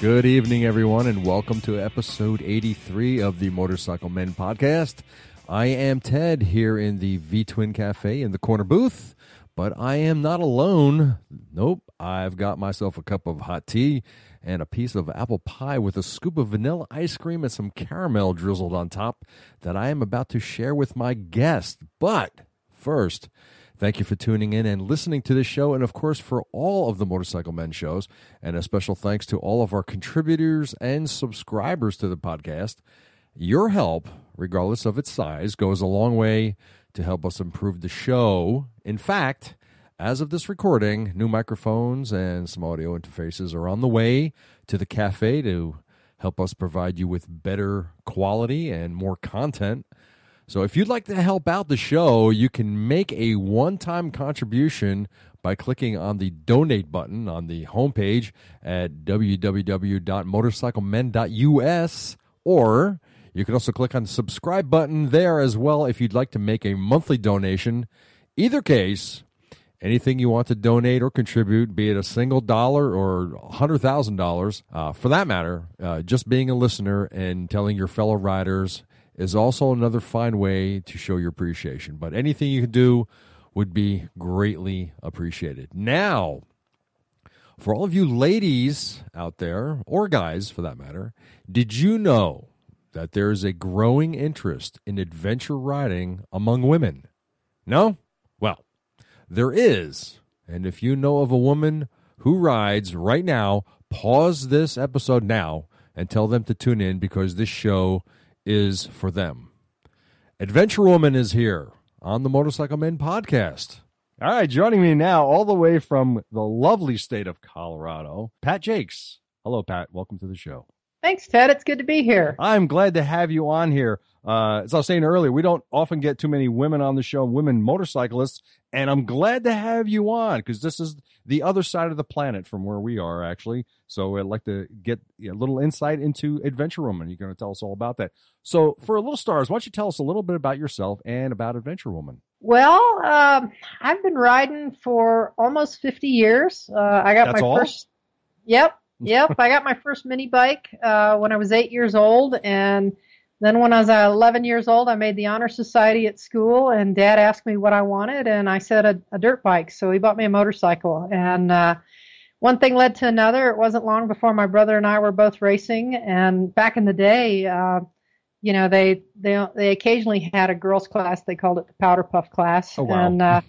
Good evening, everyone, and welcome to episode 83 of the Motorcycle Men podcast. I am Ted here in the V Twin Cafe in the corner booth, but I am not alone. Nope, I've got myself a cup of hot tea and a piece of apple pie with a scoop of vanilla ice cream and some caramel drizzled on top that I am about to share with my guest. But first, Thank you for tuning in and listening to this show, and of course, for all of the Motorcycle Men shows. And a special thanks to all of our contributors and subscribers to the podcast. Your help, regardless of its size, goes a long way to help us improve the show. In fact, as of this recording, new microphones and some audio interfaces are on the way to the cafe to help us provide you with better quality and more content. So if you'd like to help out the show, you can make a one-time contribution by clicking on the donate button on the homepage at www.motorcyclemen.us or you can also click on the subscribe button there as well if you'd like to make a monthly donation. Either case, anything you want to donate or contribute, be it a single dollar or $100,000, uh, for that matter, uh, just being a listener and telling your fellow riders is also another fine way to show your appreciation. But anything you can do would be greatly appreciated. Now, for all of you ladies out there, or guys for that matter, did you know that there is a growing interest in adventure riding among women? No? Well, there is. And if you know of a woman who rides right now, pause this episode now and tell them to tune in because this show is for them. Adventure Woman is here on the Motorcycle Men podcast. All right, joining me now, all the way from the lovely state of Colorado, Pat Jakes. Hello, Pat. Welcome to the show. Thanks, Ted. It's good to be here. I'm glad to have you on here. Uh, as I was saying earlier, we don't often get too many women on the show, women motorcyclists, and I'm glad to have you on because this is the other side of the planet from where we are, actually. So I'd like to get a little insight into Adventure Woman. You're going to tell us all about that. So, for a little stars, why don't you tell us a little bit about yourself and about Adventure Woman? Well, um, I've been riding for almost 50 years. Uh, I got That's my all? first. Yep, yep. I got my first mini bike uh, when I was eight years old, and then when I was uh, 11 years old, I made the honor society at school, and Dad asked me what I wanted, and I said a, a dirt bike. So he bought me a motorcycle, and uh, one thing led to another. It wasn't long before my brother and I were both racing, and back in the day. Uh, you know they they they occasionally had a girls class they called it the powder puff class Oh, wow. and uh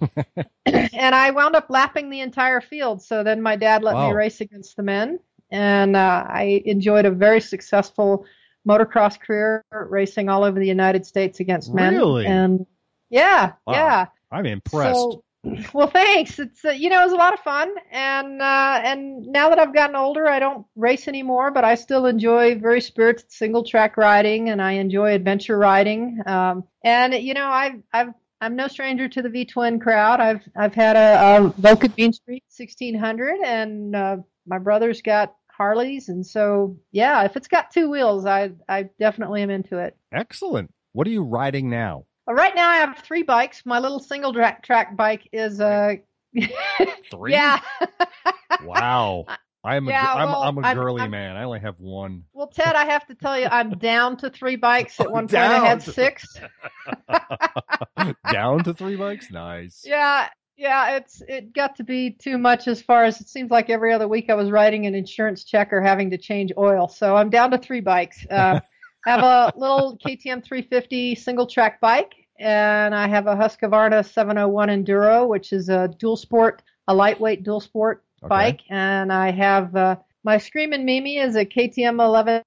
and i wound up lapping the entire field so then my dad let Wow. me race against the men and uh, i enjoyed a very successful motocross career racing all over the united states against men Really? and yeah Wow. yeah I'm impressed. so, well, thanks. It's uh, you know it was a lot of fun, and uh, and now that I've gotten older, I don't race anymore, but I still enjoy very spirited single track riding, and I enjoy adventure riding. Um, and you know I've I've I'm no stranger to the V twin crowd. I've I've had a, a Vulcan Mean Streak 1600, and uh, my brother's got Harleys, and so yeah, if it's got two wheels, I I definitely am into it. Excellent. What are you riding now? Uh, Right now, I have three bikes. My little single track track bike is uh, Three? yeah. Wow. I'm a, Yeah, I'm, well, I'm a girly I'm- man. I only have one. well, Ted, I have to tell you, I'm down to three bikes. At one point, I had six. Down to three bikes? Nice. Yeah, yeah. It's it got to be too much as far as it seems like every other week I was writing an insurance check or having to change oil. So I'm down to three bikes. Uh, I have a little KTM 350 single track bike, and I have a Husqvarna 701 Enduro, which is a dual sport, a lightweight dual sport Okay. bike, and I have uh, my Screamin' Mimi is a KTM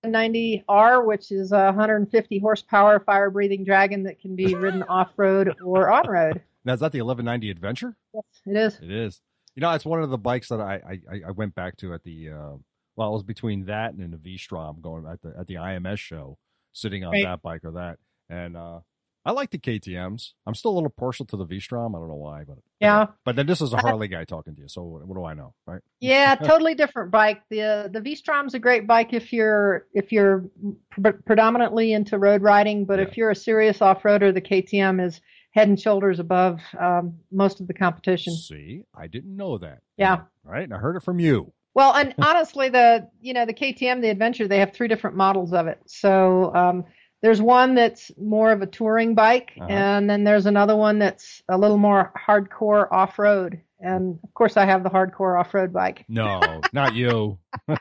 1190R, which is a 150 horsepower fire breathing dragon that can be ridden off road or on road. Now, is that the 1190 Adventure? Yes, it is. It is. You know, it's one of the bikes that I I, I went back to at the uh, well, it was between that and the V Strom going at the at the IMS show, sitting on Right. that bike or that, and uh, I like the KTM's. I'm still a little partial to the V-Strom. I don't know why, but yeah. But then this is a Harley guy talking to you, so what, what do I know, right? Yeah, totally different bike. the The V-Strom's a great bike if you're if you're pre- predominantly into road riding, but Yeah. if you're a serious off-roader, the KTM is head and shoulders above um, most of the competition. See, I didn't know that. Yeah. Right. and I heard it from you. Well, and honestly, the you know the KTM, the Adventure, they have three different models of it. So um, there's one that's more of a touring bike, Uh-huh. and then there's another one that's a little more hardcore off road. And of course, I have the hardcore off road bike. No, not you.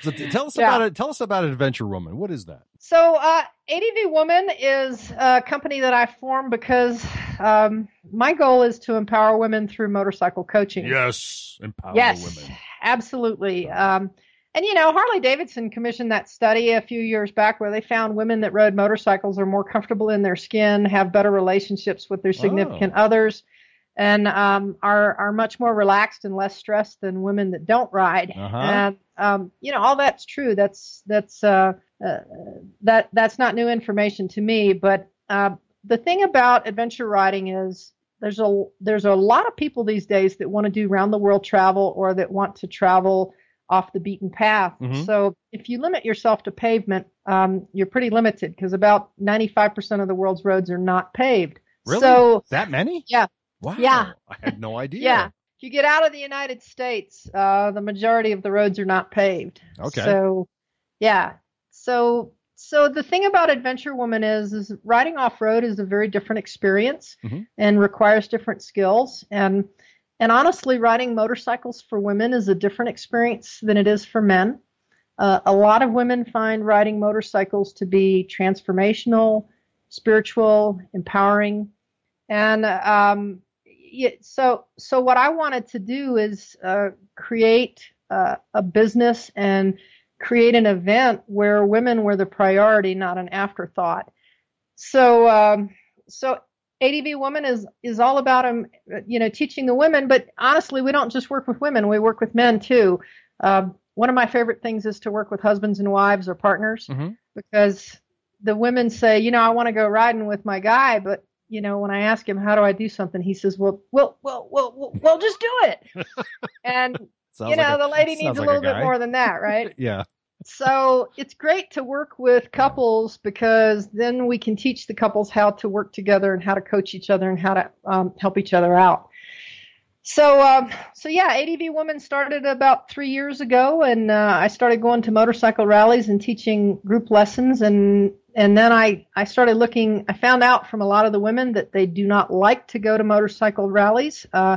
so t- tell us Yeah. about it. Tell us about Adventure Woman. What is that? So uh, ADV Woman is a company that I formed because um, my goal is to empower women through motorcycle coaching. Yes, empower yes, women. absolutely. Um, and you know, Harley Davidson commissioned that study a few years back where they found women that rode motorcycles are more comfortable in their skin, have better relationships with their significant Oh. others, and um, are are much more relaxed and less stressed than women that don't ride. Uh-huh. And um, you know, all that's true. That's that's uh, uh, that that's not new information to me. But uh, the thing about adventure riding is there's a there's a lot of people these days that want to do round the world travel or that want to travel off the beaten path. Mhm. So if you limit yourself to pavement, um, you're pretty limited because about 95% of the world's roads are not paved. Really? So that many? Yeah. Wow. Yeah. I had no idea. yeah, if you get out of the United States, uh, the majority of the roads are not paved. Okay. So, yeah. So, so the thing about Adventure Woman is, is riding off road is a very different experience Mhm. and requires different skills. And and honestly, riding motorcycles for women is a different experience than it is for men. Uh, a lot of women find riding motorcycles to be transformational, spiritual, empowering, and um, yeah, so so what I wanted to do is uh, create uh, a business and create an event where women were the priority, not an afterthought. So um, so ADV Woman is is all about um, you know teaching the women, but honestly, we don't just work with women; we work with men too. Um, one of my favorite things is to work with husbands and wives or partners Mhm. because the women say, you know, I want to go riding with my guy, but you know, when I ask him how do I do something, he says, well, well, well, well, well, just do it. and you know, like a- the lady needs a like little bit more than that, right? Yeah. so it's great to work with couples because then we can teach the couples how to work together and how to coach each other and how to um, help each other out. So, um, so yeah, ADV Women started about three years ago, and uh, I started going to motorcycle rallies and teaching group lessons, and and then I I started looking. I found out from a lot of the women that they do not like to go to motorcycle rallies. Uh,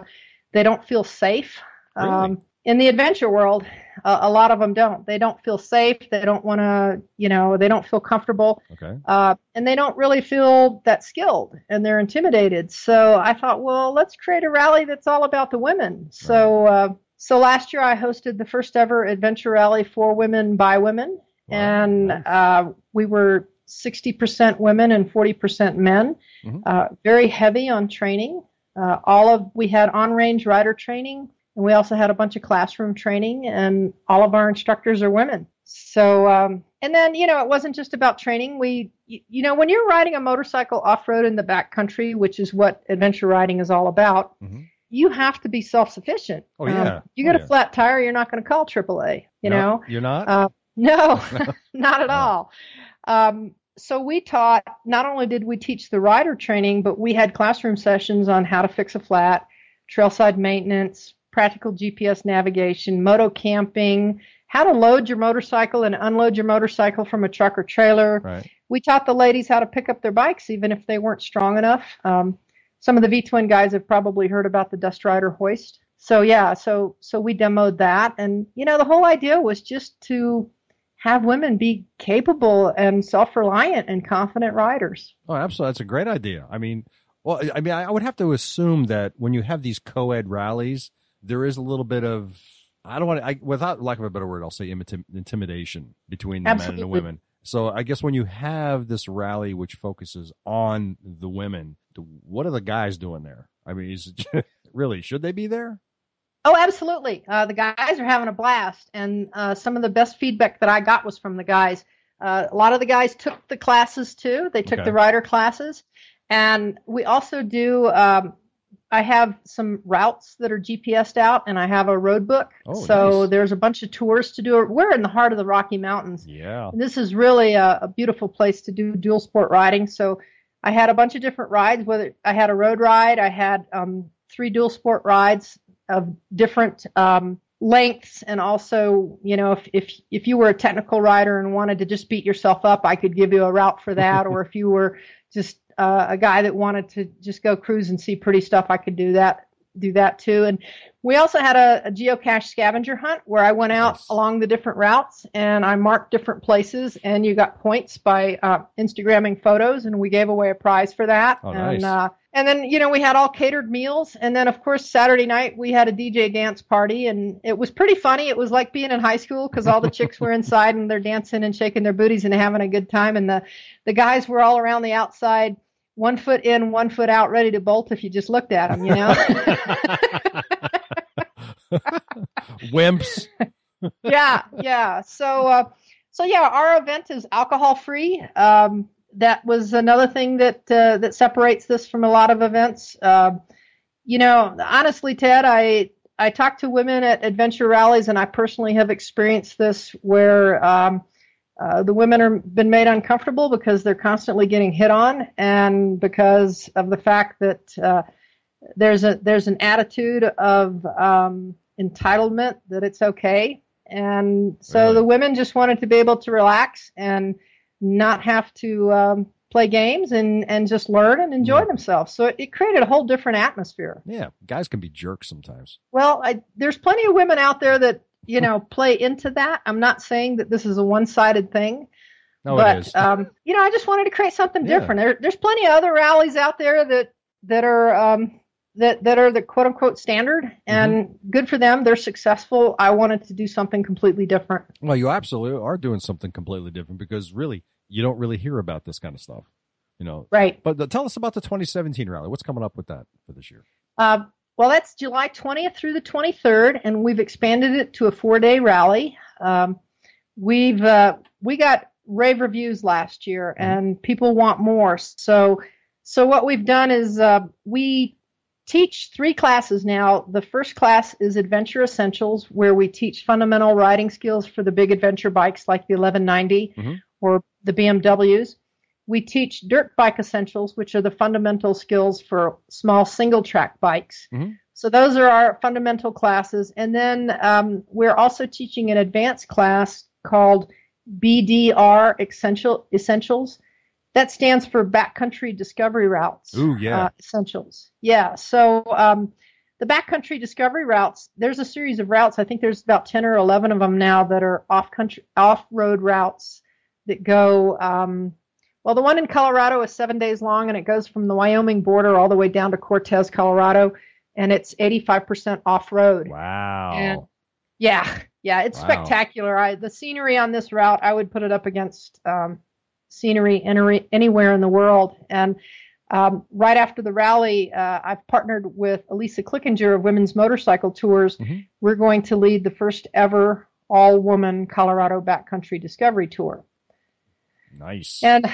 they don't feel safe. Really? Um, in the adventure world, uh, a lot of them don't. They don't feel safe. They don't want to, you know, they don't feel comfortable Okay. uh, and they don't really feel that skilled and they're intimidated. So I thought, well, let's create a rally that's all about the women. So, uh, so last year I hosted the first ever adventure rally for women by women, Wow. and uh, we were 60% women and 40% men. Mhm. Uh, very heavy on training. Uh, all of we had on-range rider training, and we also had a bunch of classroom training, and all of our instructors are women. So, um, and then you know, it wasn't just about training. We, you, you know, when you're riding a motorcycle off-road in the backcountry, which is what adventure riding is all about, Mhm. you have to be self-sufficient. Oh, Um, yeah. you Oh, get yeah. a flat tire, you're not going to call AAA. You No, know, You're not? uh, no, not at No. all. Um, so we taught, not only did we teach the rider training, but we had classroom sessions on how to fix a flat, trailside maintenance, practical GPS navigation, moto camping, how to load your motorcycle and unload your motorcycle from a truck or trailer. right. We taught the ladies how to pick up their bikes even if they weren't strong enough. Um, some of the V twin guys have probably heard about the Dust Rider hoist. So yeah, so so we demoed that, and you know the whole idea was just to have women be capable and self-reliant and confident riders. Oh, absolutely. That's a great idea. I mean, well, I mean, I would have to assume that when you have these co-ed rallies, there is a little bit of I don't want to, I, without lack of a better word, I'll say imiti- intimidation between the men and the women. So I guess when you have this rally which focuses on the women, what are the guys doing there? I mean, is it, really should they be there? Oh, absolutely. Uh, the guys are having a blast, and uh, some of the best feedback that I got was from the guys. Uh, a lot of the guys took the classes too. They took Okay. the rider classes, and we also do. Um, I have some routes that are GPSed out, and I have a road book. Oh, so nice. there's a bunch of tours to do. We're in the heart of the Rocky Mountains. Yeah. And this is really a, a beautiful place to do dual sport riding. So I had a bunch of different rides. Whether I had a road ride, I had um, three dual sport rides of different um, lengths, and also, you know, if if if you were a technical rider and wanted to just beat yourself up, I could give you a route for that. or if you were just uh, a guy that wanted to just go cruise and see pretty stuff, I could do that do that too. And we also had a, a geocache scavenger hunt where I went out Nice. along the different routes and I marked different places, and you got points by uh, Instagramming photos, and we gave away a prize for that. Oh, and nice. uh, and then you know we had all catered meals, and then of course Saturday night we had a DJ dance party, and it was pretty funny. It was like being in high school because all the chicks were inside and they're dancing and shaking their booties and having a good time, and the the guys were all around the outside. One foot in, one foot out, ready to bolt if you just looked at them, you know? Wimps. yeah, yeah. So, uh, so yeah, our event is alcohol free. Um, that was another thing that uh, that separates this from a lot of events. Um you know, honestly, Ted, I I talk to women at adventure rallies, and I personally have experienced this where um, uh, the women are been made uncomfortable because they're constantly getting hit on, and because of the fact that uh, there's a there's an attitude of um, entitlement that it's okay, and so Really? the women just wanted to be able to relax and not have to um, play games and and just learn and enjoy Yeah. themselves. So it, it created a whole different atmosphere. Yeah, guys can be jerks sometimes. Well, I, there's plenty of women out there that you know play into that. I'm not saying that this is a one-sided thing, No, but it is. um, you know, I just wanted to create something Yeah. different. There, there's plenty of other rallies out there that that are um, that that are the quote unquote standard, Mm-hmm. and good for them. They're successful. I wanted to do something completely different. well, you absolutely are doing something completely different because really, you don't really hear about this kind of stuff. You know, Right. but the, tell us about the 2017 rally. What's coming up with that for this year? Uh, well, that's July 20th through the 23rd, and we've expanded it to a four-day rally. Um, we've uh, we got rave reviews last year, and people want more. So, so what we've done is uh, we teach three classes now. The first class is Adventure Essentials, where we teach fundamental riding skills for the big adventure bikes like the 1190 Mhm. or the BMWs. We teach dirt bike essentials, which are the fundamental skills for small single track bikes. Mhm. So those are our fundamental classes. And then um, we're also teaching an advanced class called BDR Essential Essentials. That stands for Backcountry Discovery Routes. Ooh, yeah. Uh, essentials. Yeah. So um, the backcountry discovery routes, there's a series of routes. I think there's about 10 or 11 of them now that are off country, off road routes that go. Um, well, the one in Colorado is seven days long and it goes from the Wyoming border all the way down to Cortez, Colorado, and it's 85% off road. Wow. And- Yeah, yeah, it's Wow. spectacular. I, the scenery on this route, I would put it up against um, scenery any, anywhere in the world. And um, right after the rally, uh, I've partnered with Alisa Clickenger of Women's Motorcycle Tours. Mhm. We're going to lead the first ever all-woman Colorado backcountry discovery tour. nice. And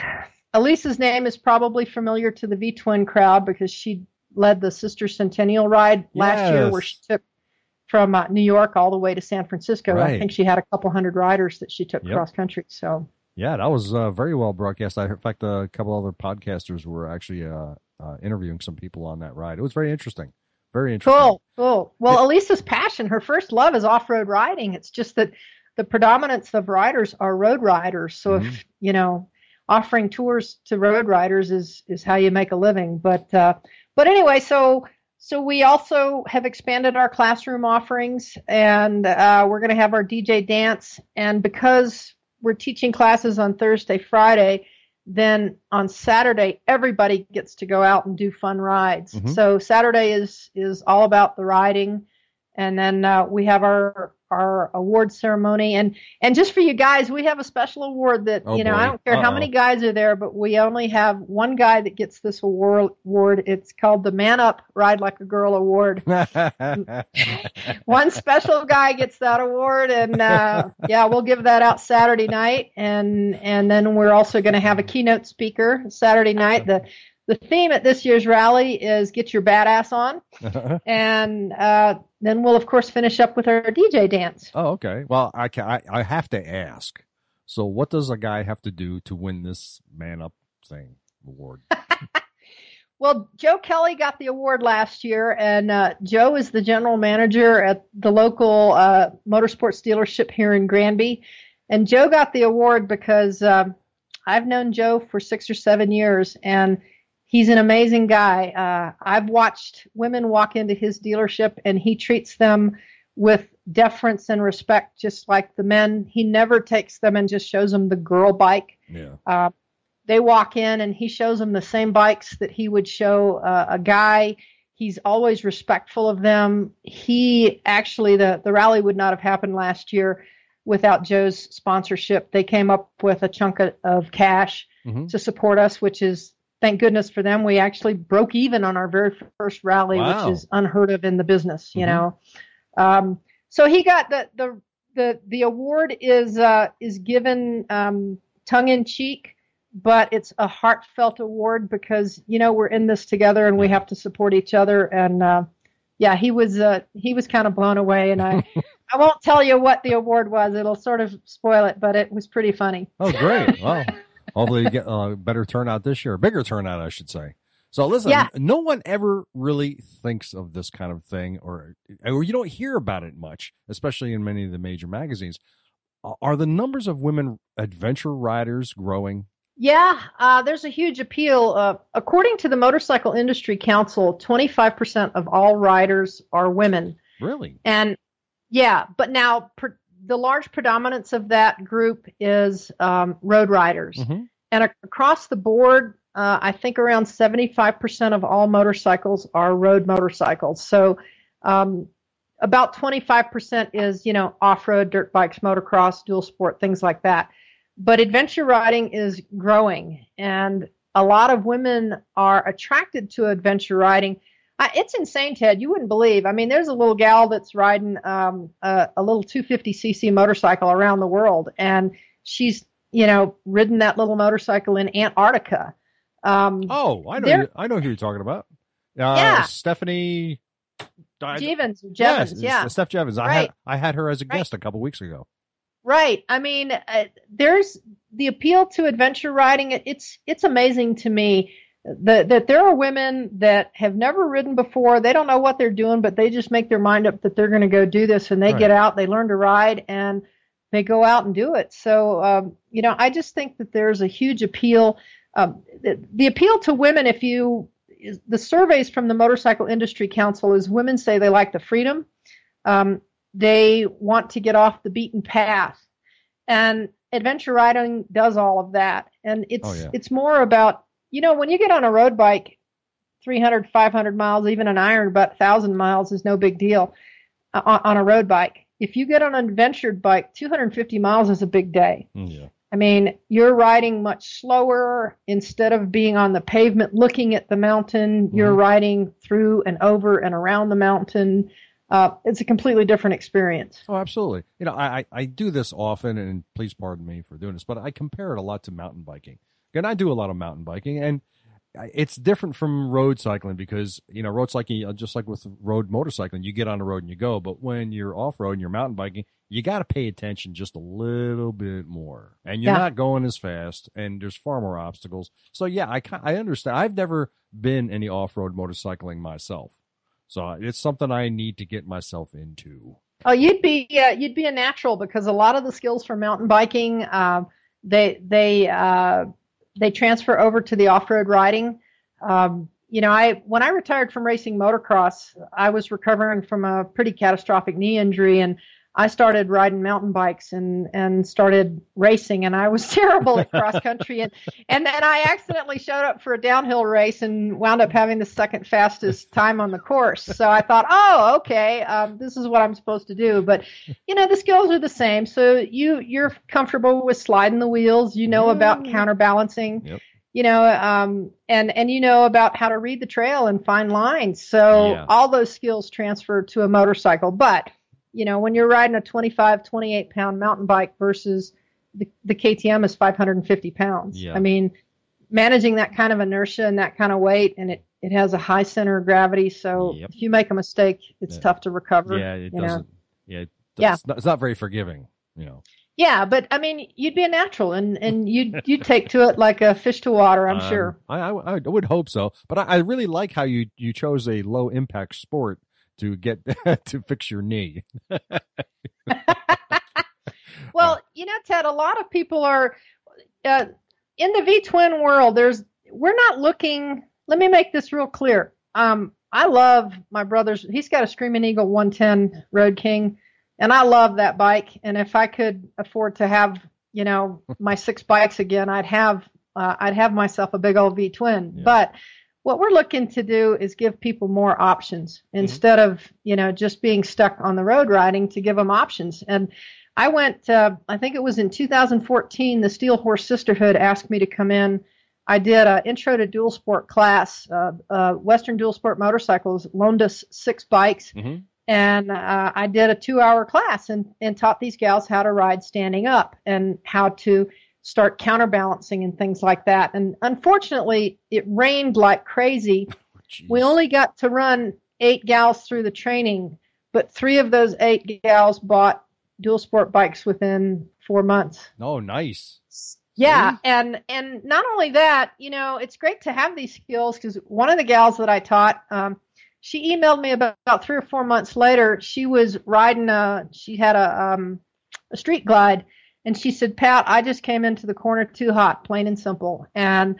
Alisa's name is probably familiar to the V Twin crowd because she led the Sister Centennial ride last year, where she took from uh, New York all the way to San Francisco. Right. I think she had a couple hundred riders that she took Yep. cross country. So Yeah, that was uh, very well broadcast. I, in fact, a couple other podcasters were actually uh, uh, interviewing some people on that ride. It was very interesting. Very interesting. cool, cool. Well, Alisa's passion, her first love is off road riding. It's just that the predominance of riders are road riders. So Mm-hmm. if you know, offering tours to road riders is is how you make a living. But uh, but anyway, so so we also have expanded our classroom offerings, and uh, we're going to have our DJ dance. And because we're teaching classes on Thursday, Friday, then on Saturday everybody gets to go out and do fun rides. Mhm. So Saturday is is all about the riding. And then uh, we have our our award ceremony. And and just for you guys we have a special award that Oh, you know boy. i don't care how Uh-oh. many guys are there but we only have one guy that gets this award award. It's called the man up ride like a girl award. One special guy gets that award and uh, yeah we'll give that out saturday night. And and then we're also going to have a keynote speaker saturday night. The the theme at this year's rally is get your badass on. And uh, then we'll of course finish up with our dj dance oh, okay. Well, I, ca I I have to ask. So, what does a guy have to do to win this man up thing award? Well, Joe Kelly got the award last year, and uh, Joe is the general manager at the local uh, motorsports dealership here in Granby. And Joe got the award because um I've known Joe for six or seven years, and he's an amazing guy. Uh, I've watched women walk into his dealership, and he treats them with deference and respect, just like the men. He never takes them and just shows them the girl bike Yeah. uh, they walk in and he shows them the same bikes that he would show uh, a guy. He's always respectful of them. He actually, the, the rally would not have happened last year without Joe's sponsorship. They came up with a chunk of, of cash Mhm. to support us, which is thank goodness for them. We actually broke even on our very first rally, Wow. which is unheard of in the business, you Mhm. know. Um, so he got the the the the award is uh, is given um, tongue in cheek, but it's a heartfelt award because you know we're in this together and we have to support each other. And uh, yeah, he was uh, he was kind of blown away, and I I won't tell you what the award was; it'll sort of spoil it, but it was pretty funny. Oh, great. Well, hopefully you get a better turnout this year, a bigger turnout, I should say. So listen, Yeah. no one ever really thinks of this kind of thing, or or you don't hear about it much, especially in many of the major magazines. Are the numbers of women adventure riders growing? Yeah, uh, there's a huge appeal. Uh, according to the Motorcycle Industry Council, 25% of all riders are women. Really? And yeah, but now per, the large predominance of that group is um, road riders. Mhm. And ac- across the board, uh, I think around 75% of all motorcycles are road motorcycles. So um, about 25% is, you know, off road, dirt bikes, motocross, dual sport, things like that. But adventure riding is growing, and a lot of women are attracted to adventure riding. I, it's insane, Ted. You wouldn't believe. I mean, there's a little gal that's riding um, a, a little 250cc motorcycle around the world, and she's, you know, ridden that little motorcycle in Antarctica. Um, Oh, I know. You, I know who you're talking about. Uh, Yeah. Stephanie. I- Jeavons, Jeavons, Yes, yeah. Steph Jeavons. I had I had her as a Right. guest a couple weeks ago. Right. I mean, uh, there's the appeal to adventure riding. It, it's it's amazing to me that that there are women that have never ridden before. They don't know what they're doing, but they just make their mind up that they're going to go do this, and they Right. get out, they learn to ride, and they go out and do it. So, um, you know, I just think that there's a huge appeal. Um, the, the appeal to women, if you the surveys from the Motorcycle Industry Council is women say they like the freedom. Um, they want to get off the beaten path and adventure riding does all of that and it's Oh, yeah. it's more about you know when you get on a road bike 300 500 miles even an Iron Butt 1000 miles is no big deal uh, on, a road bike if you get on an adventure bike 250 miles is a big day Mm, Yeah. I mean, you're riding much slower instead of being on the pavement looking at the mountain. You're Mhm. riding through and over and around the mountain. Uh, it's a completely different experience. Oh, absolutely. You know, I, I I do this often, and please pardon me for doing this, but I compare it a lot to mountain biking. And I do a lot of mountain biking, and it's different from road cycling because you know road cycling, uh, just like with road motorcycling, you get on the road and you go. But when you're off road and you're mountain biking, you got to pay attention just a little bit more, and you're Yeah. not going as fast, and there's far more obstacles. So yeah, I I understand. I've never been any off road motorcycling myself, so it's something I need to get myself into. Oh, you'd be uh, you'd be a natural because a lot of the skills for mountain biking, um, they they uh, they transfer over to the off-road riding. Um, you know, I when I retired from racing motocross, I was recovering from a pretty catastrophic knee injury, and I started riding mountain bikes and and started racing and I was terrible at cross country and and then I accidentally showed up for a downhill race and wound up having the second fastest time on the course. So I thought, oh, okay, um, this is what I'm supposed to do. But you know, the skills are the same. So you you're comfortable with sliding the wheels. You know about counterbalancing. Yep. You know, um, and and you know about how to read the trail and find lines. So Yeah. all those skills transfer to a motorcycle, but you know, when you're riding a 25, 28 pound mountain bike versus the, the KTM is 550 pounds. Yeah. I mean, managing that kind of inertia and that kind of weight, and it, it has a high center of gravity. So Yep. if you make a mistake, it's Yeah. tough to recover. Yeah, it you doesn't. Yeah, it, Yeah. It's not, it's not very forgiving. You know. Yeah, but I mean, you'd be a natural, and and you'd you'd take to it like a fish to water. I'm Um, sure. I, I I would hope so, but I, I really like how you you chose a low impact sport to get to fix your knee. Well, you know, Ted, a lot of people are uh, in the V twin world. There's we're not looking. Let me make this real clear. Um, I love my brother's. He's got a Screaming Eagle 110 Road King, and I love that bike. And if I could afford to have, you know, my six bikes again, I'd have uh, I'd have myself a big old V twin. Yeah. But what we're looking to do is give people more options instead of you know just being stuck on the road riding to give them options. And i went uh, i think it was in 2014 the steel horse sisterhood asked me to come in. I did an intro to dual sport class uh, uh, western dual sport motorcycles loaned us six bikes. Mhm. and uh, i did a two hour class and, and taught these gals how to ride standing up and how to start counterbalancing and things like that and unfortunately it rained like crazy Jeez. we only got to run eight gals through the training, but three of those eight gals bought dual sport bikes within four months. oh nice. Yeah, and and not only that, you know, it's great to have these skills because one of the gals that I taught, um, she emailed me about, about three or four months later. She was riding a, she had a um, a street glide, and she said, "Pat, I just came into the corner too hot, plain and simple, and."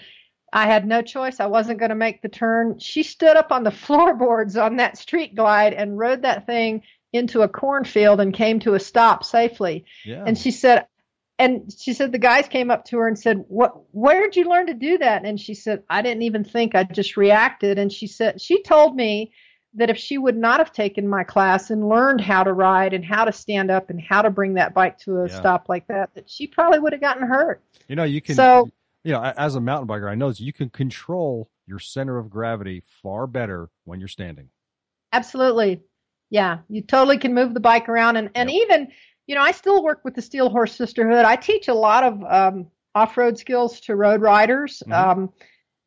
I had no choice. I wasn't going to make the turn. She stood up on the floorboards on that street glide and rode that thing into a cornfield and came to a stop safely. Yeah. And she said, and she said the guys came up to her and said, "What? Where did you learn to do that?" And she said, "I didn't even think. I just reacted." And she said she told me that if she would not have taken my class and learned how to ride and how to stand up and how to bring that bike to a Yeah. stop like that, that she probably would have gotten hurt. you know you can. So- you know, as a mountain biker, I know that you can control your center of gravity far better when you're standing. Absolutely. Yeah, you totally can move the bike around and, and Yep. even, you know, I still work with the Steel Horse Sisterhood. I teach a lot of um, off-road skills to road riders. Mhm. Um,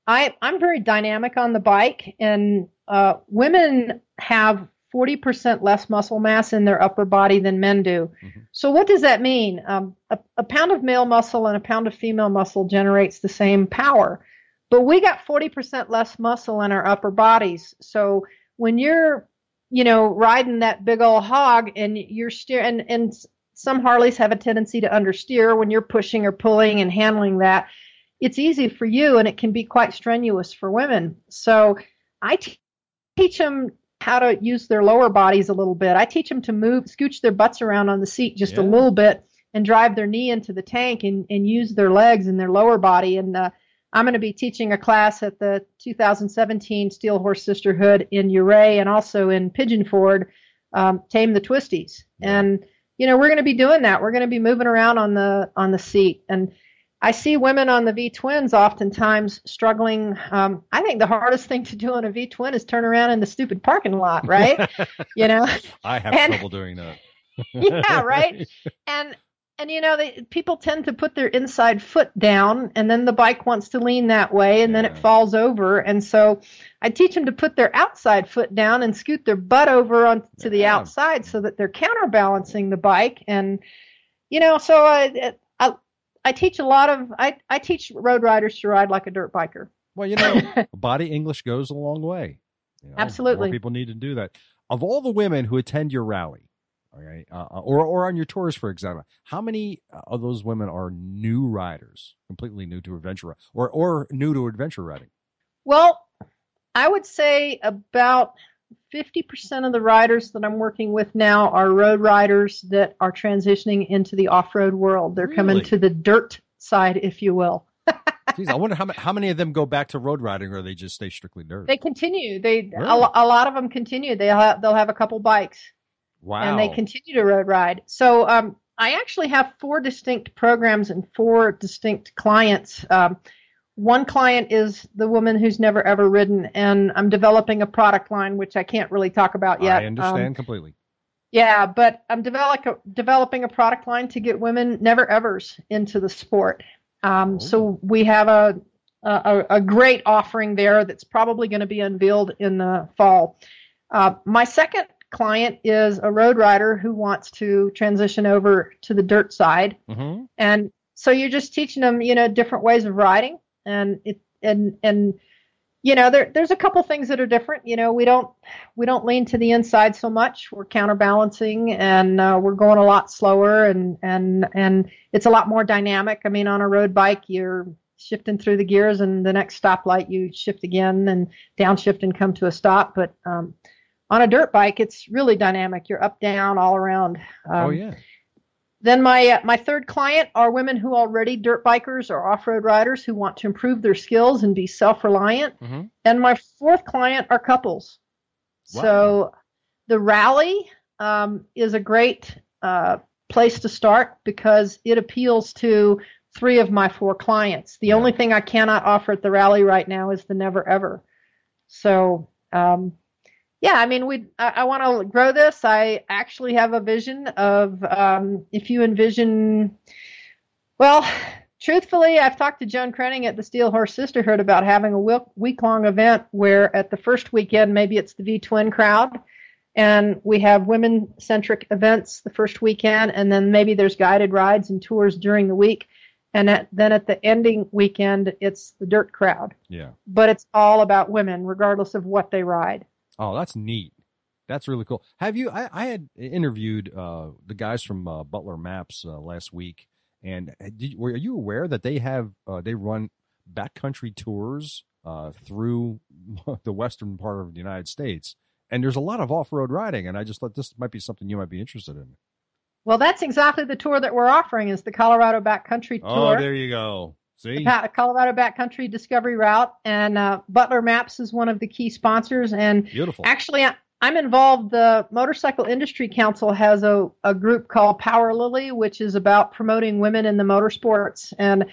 I, I'm very dynamic on the bike and uh, women have 40% less muscle mass in their upper body than men do. Mhm. So what does that mean? Um, a, a pound of male muscle and a pound of female muscle generates the same power, but we got 40% less muscle in our upper bodies. So when you're, you know, riding that big old hog and you're steering and, and some Harleys have a tendency to understeer when you're pushing or pulling and handling that. It's easy for you and it can be quite strenuous for women. So I t- teach them how to use their lower bodies a little bit. I teach them to move, scooch their butts around on the seat just a little bit and drive their knee into the tank and, and use their legs and their lower body. And uh, I'm going to be teaching a class at the 2017 Steel Horse Sisterhood in Ouray and also in Pigeon Forge, um, Tame the Twisties. Yeah. And you know we're going to be doing that. We're going to be moving around on the on the seat and. I see women on the V twins oftentimes struggling. Um, I think the hardest thing to do on a V twin is turn around in the stupid parking lot, right? you know, I have And- trouble doing that. yeah, right. And and you know, they, people tend to put their inside foot down, and then the bike wants to lean that way, and then it falls over. And so, I teach them to put their outside foot down and scoot their butt over onto the outside, so that they're counterbalancing the bike. And you know, so I I, teach a lot of I I teach road riders to ride like a dirt biker. Well, you know, body English goes a long way. You know, Absolutely. people need to do that. Of all the women who attend your rally, okay, uh, or or on your tours, for example, how many of those women are new riders, completely new to adventure, or or new to adventure riding? Well, I would say about 50% of the riders that I'm working with now are road riders that are transitioning into the off road world. They're Really? coming to the dirt side, if you will. Jeez, I wonder how, how many of them go back to road riding or they just stay strictly dirt. They continue. They a, Really? lo- a lot of them continue. They'll have, they'll have a couple bikes wow. and they continue to road ride. So um, I actually have four distinct programs and four distinct clients. Um, one client is the woman who's never ever ridden, and I'm developing a product line which I can't really talk about yet. I understand Um, completely. yeah, but I'm develop, developing a product line to get women never evers into the sport. Um, Oh. So we have a, a a great offering there that's probably going to be unveiled in the fall. Uh, my second client is a road rider who wants to transition over to the dirt side, hmm and so you're just teaching them, you know, different ways of riding, and it and and you know there there's a couple things that are different. You know, we don't we don't lean to the inside so much. We're counterbalancing, and uh, we're going a lot slower, and and and it's a lot more dynamic. I mean, on a road bike, you're shifting through the gears, and the next stoplight you shift again and downshift and come to a stop. But um, on a dirt bike, it's really dynamic. You're up, down, all around. Um, oh, yeah. Then my uh, my third client are women who already dirt bikers or off-road riders who want to improve their skills and be self-reliant. hmm And my fourth client are couples. Wow. So the rally um, is a great uh, place to start because it appeals to three of my four clients. The Yeah. only thing I cannot offer at the rally right now is the never ever. So um, yeah, I mean, we I, I want to grow this. I actually have a vision of um, if you envision, well, truthfully, I've talked to Joan Krenning at the Steel Horse Sisterhood about having a week long event where at the first weekend, maybe it's the V Twin crowd, and we have women centric events the first weekend, and then maybe there's guided rides and tours during the week. And at, then at the ending weekend, it's the dirt crowd. Yeah. But it's all about women, regardless of what they ride. Oh, that's neat. That's really cool. Have you? I, I had interviewed uh, the guys from uh, Butler Maps uh, last week, and uh, did, were you aware that they have uh, they run backcountry tours uh, through the western part of the United States, and there's a lot of off road riding, and I just thought this might be something you might be interested in. Well, that's exactly the tour that we're offering is the Colorado Backcountry Tour. Oh, Tour. there you go. See, the Colorado Backcountry Discovery Route, and uh, Butler Maps is one of the key sponsors. And beautiful. actually, I- I'm involved. The Motorcycle Industry Council has a, a group called Power Lily, which is about promoting women in the motorsports, and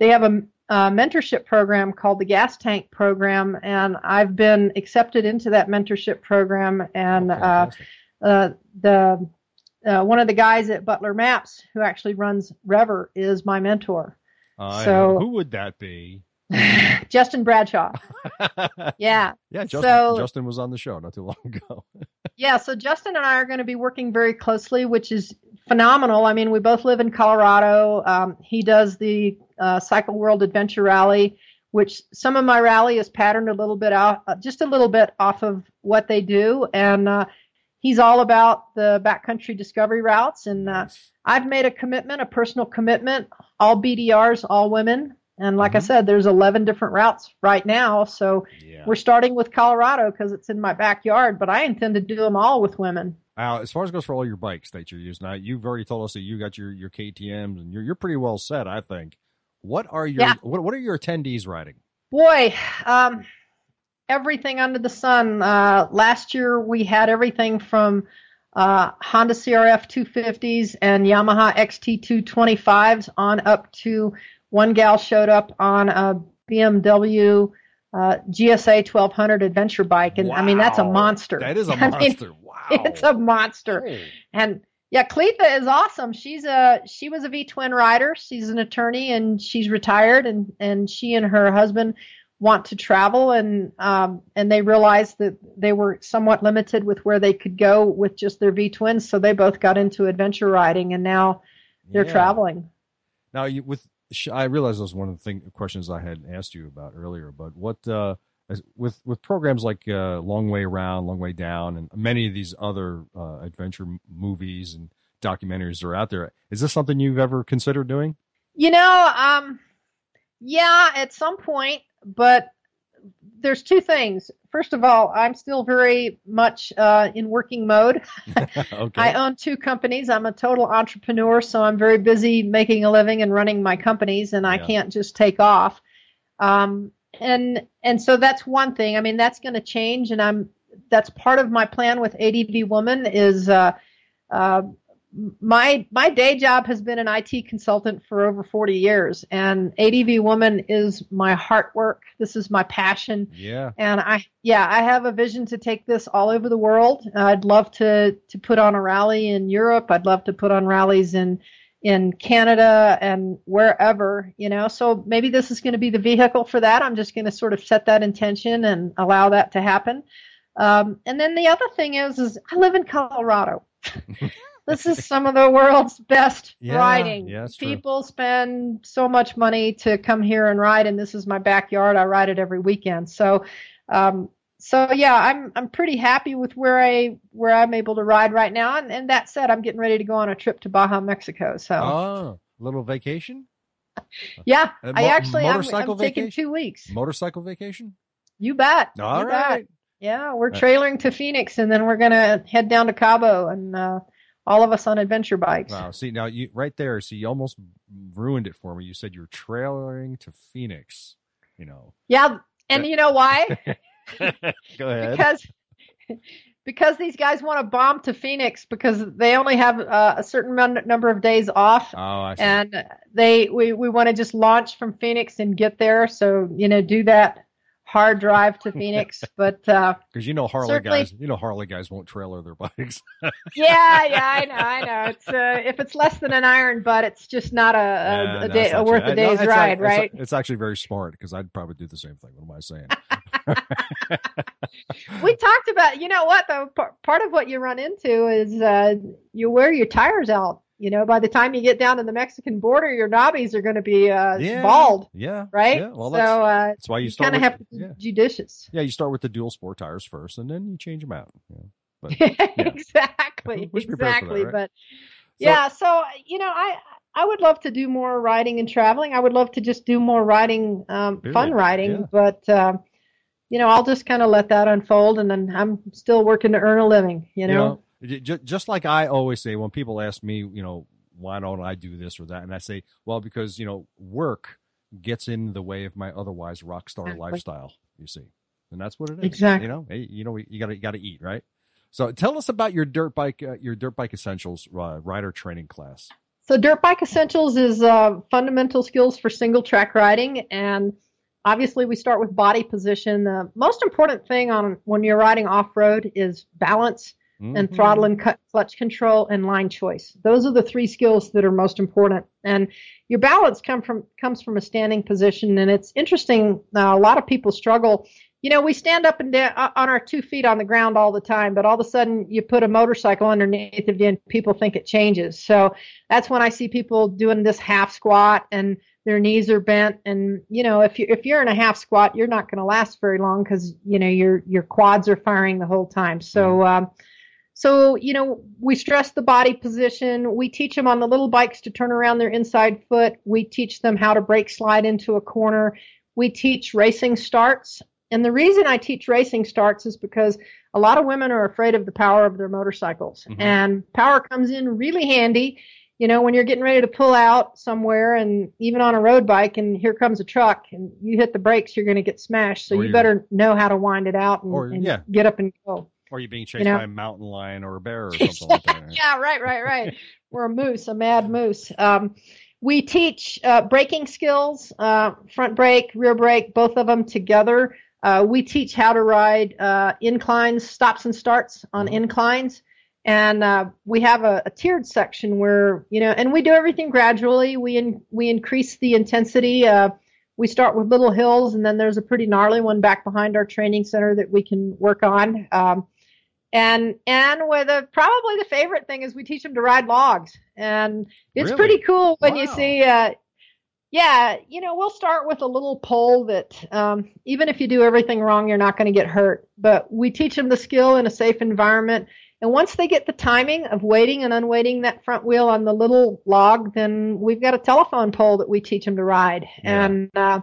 they have a, a mentorship program called the Gas Tank Program, and I've been accepted into that mentorship program. And Oh, uh, uh, the uh, one of the guys at Butler Maps who actually runs Rever is my mentor, Uh, so- who would that be? Justin Bradshaw. Yeah, yeah, Justin, So- Justin was on the show not too long ago. yeah. So Justin and I are going to be working very closely, which is phenomenal. I mean, we both live in Colorado. Um, he does the uh, Cycle World Adventure Rally, which some of my rally is patterned a little bit out, uh, just a little bit off of what they do, and uh, he's all about the backcountry discovery routes. And uh, I've made a commitment, a personal commitment, all BDRs, all women. And like I Mhm. said, there's 11 different routes right now. So Yeah. we're starting with Colorado because it's in my backyard, but I intend to do them all with women. Now, as far as goes for all your bikes that you're using, now you've already told us that you got your, your KTM's and you're you're pretty well set, I think. What are your Yeah. what what are your attendees riding? Boy, um, everything under the sun. Uh, last year we had everything from uh, Honda CRF 250s and Yamaha XT 225s on up to one gal showed up on a BMW uh, GSA 1200 adventure bike, and I mean that's a monster. That is a I mean, monster. wow. it's a monster. Oh. And yeah, Cletha is awesome. She's a she was a V twin rider. She's an attorney and she's retired and and she and her husband want to travel and um and they realized that they were somewhat limited with where they could go with just their V twins, so they both got into adventure riding and now they're Yeah. traveling. Now, you, with I realize that was one of the thing, questions I had asked you about earlier. But what uh, with with programs like uh, Long Way Around, Long Way Down, and many of these other uh, adventure movies and documentaries that are out there, is this something you've ever considered doing? You know, um, yeah, at some point, but there's two things. First of all, I'm still very much uh, in working mode. okay. I own two companies. I'm a total entrepreneur, so I'm very busy making a living and running my companies, and I Yeah. can't just take off. Um, and and so that's one thing. I mean, that's going to change, and I'm that's part of my plan with ADV Woman is uh, uh, my my day job has been an IT consultant for over 40 years, and ADV Woman is my heart work. This is my passion. yeah. And I, yeah, I have a vision to take this all over the world. I'd love to to put on a rally in Europe. I'd love to put on rallies in in Canada and wherever, you know. So maybe this is going to be the vehicle for that. I'm just going to sort of set that intention and allow that to happen. Um, and then the other thing is, is I live in Colorado. this is some of the world's best Yeah, riding. yeah, that's true. People spend so much money to come here and ride, and this is my backyard. I ride it every weekend. So, um, so yeah, I'm I'm pretty happy with where I where I'm able to ride right now. And, and that said, I'm getting ready to go on a trip to Baja, Mexico. So Oh, little vacation? yeah, A I mo- actually I'm, I'm taking two weeks. Motorcycle vacation? You bet. All you right. Bet. Yeah, we're Right. trailering to Phoenix, and then we're gonna head down to Cabo, and uh, all of us on adventure bikes. Wow. See now you right there. See, you almost ruined it for me. You said you're trailering to Phoenix. You know. Yeah, and you know why? Go ahead. because because these guys want to bomb to Phoenix because they only have uh, a certain number of days off. oh, I see. and they we, we want to just launch from Phoenix and get there. So you know, do that hard drive to Phoenix. but uh, Because you know Harley guys, you know Harley guys won't trailer their bikes. yeah, yeah, I know, I know. It's uh, if it's less than an iron butt, it's just not a, a, Yeah, a day it's a worth true. a day's it's ride, right? It's, it's actually very smart because I'd probably do the same thing. What am I saying? we talked about you know what though P- part of what you run into is uh, you wear your tires out you know by the time you get down to the mexican border your knobbies are going to be uh, yeah. bald Yeah. right Yeah. Well, so that's, uh, that's why you you kind of have to be yeah. judicious Yeah, you start with the dual sport tires first, and then you change them out. Yeah. exactly We should prepare for that, exactly right? but So- yeah so you know i i would love to do more riding and traveling i would love to just do more riding um, fun riding but um, you know i'll just kind of let that unfold and then i'm still working to earn a living you know, j- j- just like I always say when people ask me, you know, why don't I do this or that, and I say, well, because you know, work gets in the way of my otherwise rock star lifestyle. You see, and that's what it is. Exactly. You know, hey, you know, you got to you got to eat, right? So tell us about your dirt bike, uh, your dirt bike essentials uh, rider training class. So Dirt Bike Essentials is uh, fundamental skills for single track riding, and obviously we start with body position. The most important thing on when you're riding off road is balance and Mhm. throttle and cut, clutch control and line choice. Those are the three skills that are most important. And your balance come from comes from a standing position, and it's interesting. Uh, a lot of people struggle. You know, we stand up and down on our two feet on the ground all the time, but all of a sudden you put a motorcycle underneath of you, and people think it changes. So that's when I see people doing this half squat and their knees are bent. And you know, if you if you're in a half squat, you're not going to last very long because you know your your quads are firing the whole time. So. Um, so, you know, we stress the body position. We teach them on the little bikes to turn around their inside foot. We teach them how to brake slide into a corner. We teach racing starts. And the reason I teach racing starts is because a lot of women are afraid of the power of their motorcycles. Mhm. And power comes in really handy, you know, when you're getting ready to pull out somewhere and even on a road bike and here comes a truck and you hit the brakes, you're going to get smashed. So Or you you- better know how to wind it out and, Or, and yeah. get up and go. Or are you being chased know- by a mountain lion or a bear or something like that? yeah, right, right, right. We're a moose, a mad moose. Um, we teach uh, braking skills, uh, front brake, rear brake, both of them together. Uh, we teach how to ride uh, inclines, stops and starts on Mhm. inclines. And uh, we have a, a tiered section where, you know, and we do everything gradually. We in, we increase the intensity. Uh, we start with little hills, and then there's a pretty gnarly one back behind our training center that we can work on. Um, and and with a, probably the favorite thing is we teach them to ride logs, and it's Really? pretty cool when you see. Uh, yeah, you know, we'll start with a little pole that um, even if you do everything wrong, you're not going to get hurt. But we teach them the skill in a safe environment. And once they get the timing of waiting and unweighting that front wheel on the little log, then we've got a telephone pole that we teach them to ride. Yeah. And uh,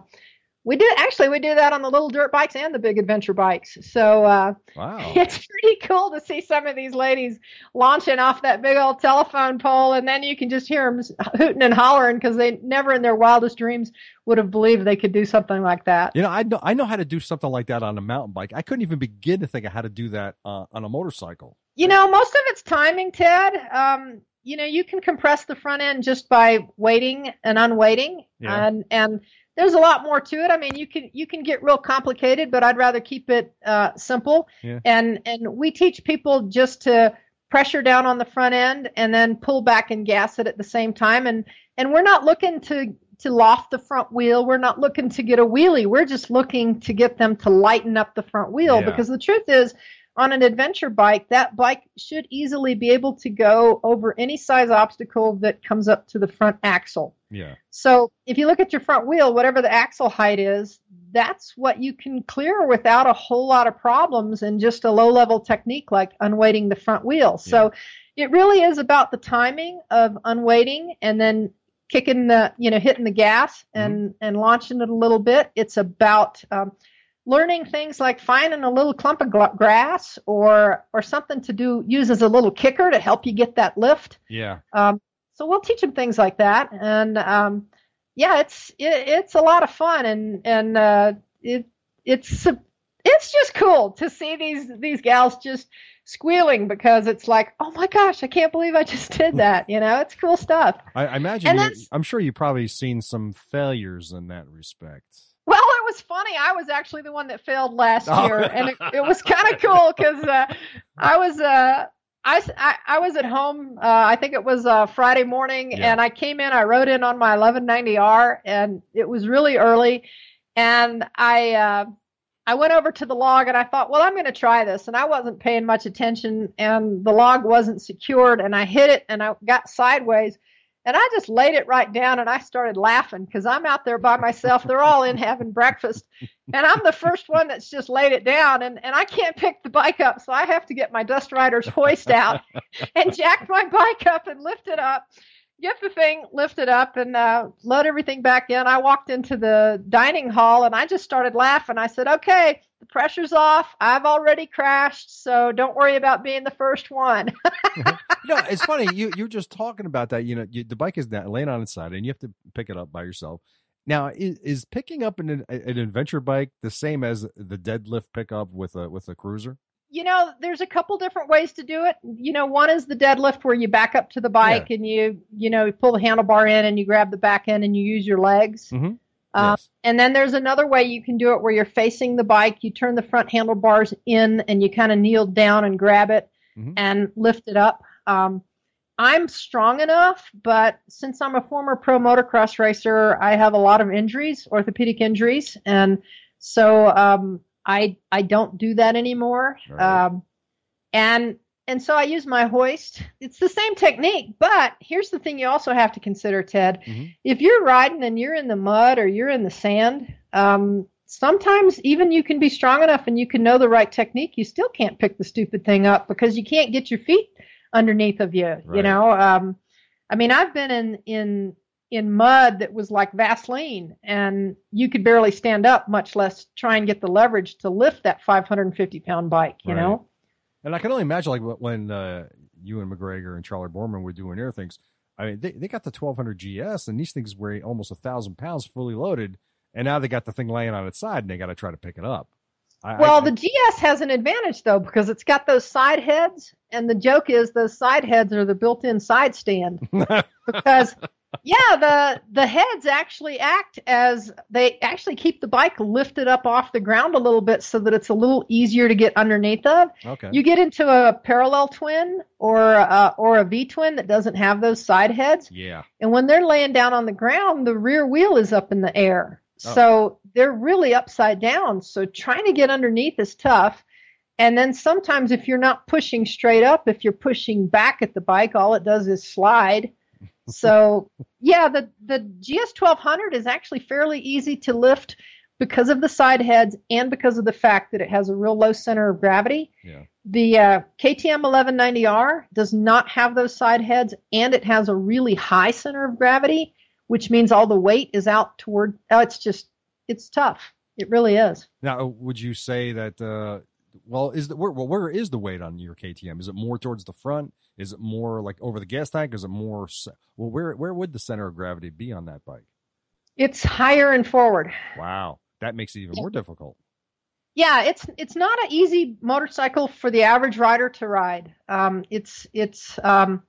We do actually we do that on the little dirt bikes and the big adventure bikes. So uh, Wow. it's pretty cool to see some of these ladies launching off that big old telephone pole, and then you can just hear them hooting and hollering because they never in their wildest dreams would have believed they could do something like that. You know, I know I know how to do something like that on a mountain bike. I couldn't even begin to think of how to do that uh, on a motorcycle. You know, most of it's timing, Ted. Um, you know, you can compress the front end just by waiting and unwaiting, Yeah. and and there's a lot more to it. I mean, you can you can get real complicated, but I'd rather keep it uh, simple. Yeah. And and we teach people just to pressure down on the front end and then pull back and gas it at the same time. And and we're not looking to to loft the front wheel. We're not looking to get a wheelie. We're just looking to get them to lighten up the front wheel Yeah. because the truth is on an adventure bike, that bike should easily be able to go over any size obstacle that comes up to the front axle. Yeah. So if you look at your front wheel, whatever the axle height is, that's what you can clear without a whole lot of problems and just a low level technique like unweighting the front wheel. So it really is about the timing of unweighting and then kicking the, you know, hitting the gas and, and launching it a little bit. It's about, um, learning things like finding a little clump of grass or, or something to do, use as a little kicker to help you get that lift. Yeah. Um, so we'll teach them things like that, and um, yeah, it's it, it's a lot of fun, and and uh, it it's it's just cool to see these these gals just squealing because it's like, oh my gosh, I can't believe I just did that. You know, it's cool stuff. I, I imagine. You, I'm sure you've probably seen some failures in that respect. Well, it was funny. I was actually the one that failed last Oh. year, and it, it was kind of cool because uh, I was uh, I, I was at home. Uh, I think it was uh, Friday morning, Yeah. and I came in. I rode in on my 1190R, and it was really early, and I. Uh, I went over to the log and I thought, well, I'm going to try this. And I wasn't paying much attention and the log wasn't secured and I hit it and I got sideways and I just laid it right down and I started laughing because I'm out there by myself. They're all in having breakfast and I'm the first one that's just laid it down and, and I can't pick the bike up. So I have to get my Dust Rider's hoist out and jack my bike up and lift it up. Get the thing lifted up and uh, load everything back in. I walked into the dining hall and I just started laughing. I said, okay, the pressure's off. I've already crashed, so don't worry about being the first one. No, it's funny. You you're just talking about that. You know, you, the bike is laying on its side, and you have to pick it up by yourself. Now, is, is picking up an an adventure bike the same as the deadlift pickup with a with a cruiser? you know, there's a couple different ways to do it. You know, one is the deadlift where you back up to the bike and you, you know, you pull the handlebar in and you grab the back end and you use your legs. Mhm. Um, Yes. And then there's another way you can do it where you're facing the bike, you turn the front handlebars in and you kind of kneel down and grab it Mhm. and lift it up. Um, I'm strong enough, but since I'm a former pro motocross racer, I have a lot of injuries, orthopedic injuries, and so um, I I don't do that anymore. Right. Um, and and so I use my hoist. It's the same technique, but here's the thing you also have to consider, Ted. Mhm. If you're riding and you're in the mud or you're in the sand, um, sometimes even you can be strong enough and you can know the right technique, you still can't pick the stupid thing up because you can't get your feet underneath of you. You know, um, I mean, I've been in in in mud that was like Vaseline, and you could barely stand up, much less try and get the leverage to lift that 550 pound bike. You Right. know. And I can only imagine, like when uh, Ewan McGregor and Charlie Boorman were doing their things. I mean, they, they got the 1200 GS, and these things weigh almost a thousand pounds fully loaded, and now they got the thing laying on its side, and they got to try to pick it up. I, Well, I, the GS has an advantage though because it's got those side heads, and the joke is those side heads are the built-in side stand because yeah, the the heads actually act as they actually keep the bike lifted up off the ground a little bit so that it's a little easier to get underneath of. okay. You get into a parallel twin or uh, or a V twin that doesn't have those side heads, yeah. and when they're laying down on the ground, the rear wheel is up in the air. Oh. So they're really upside down. So trying to get underneath is tough. And then sometimes if you're not pushing straight up, if you're pushing back at the bike, all it does is slide. So yeah, the, the GS 1200 is actually fairly easy to lift because of the side heads and because of the fact that it has a real low center of gravity. Yeah. The uh, KTM 1190R does not have those side heads, and it has a really high center of gravity, which means all the weight is out toward. Oh, it's just it's tough. It really is. Now, would you say that? Uh, well, is the where, well, where is the weight on your KTM? Is it more towards the front? Is it more like over the gas tank? Is it more well? Where where would the center of gravity be on that bike? It's higher and forward. Wow, that makes it even more difficult. Yeah, it's it's not an easy motorcycle for the average rider to ride. Um, it's it's um,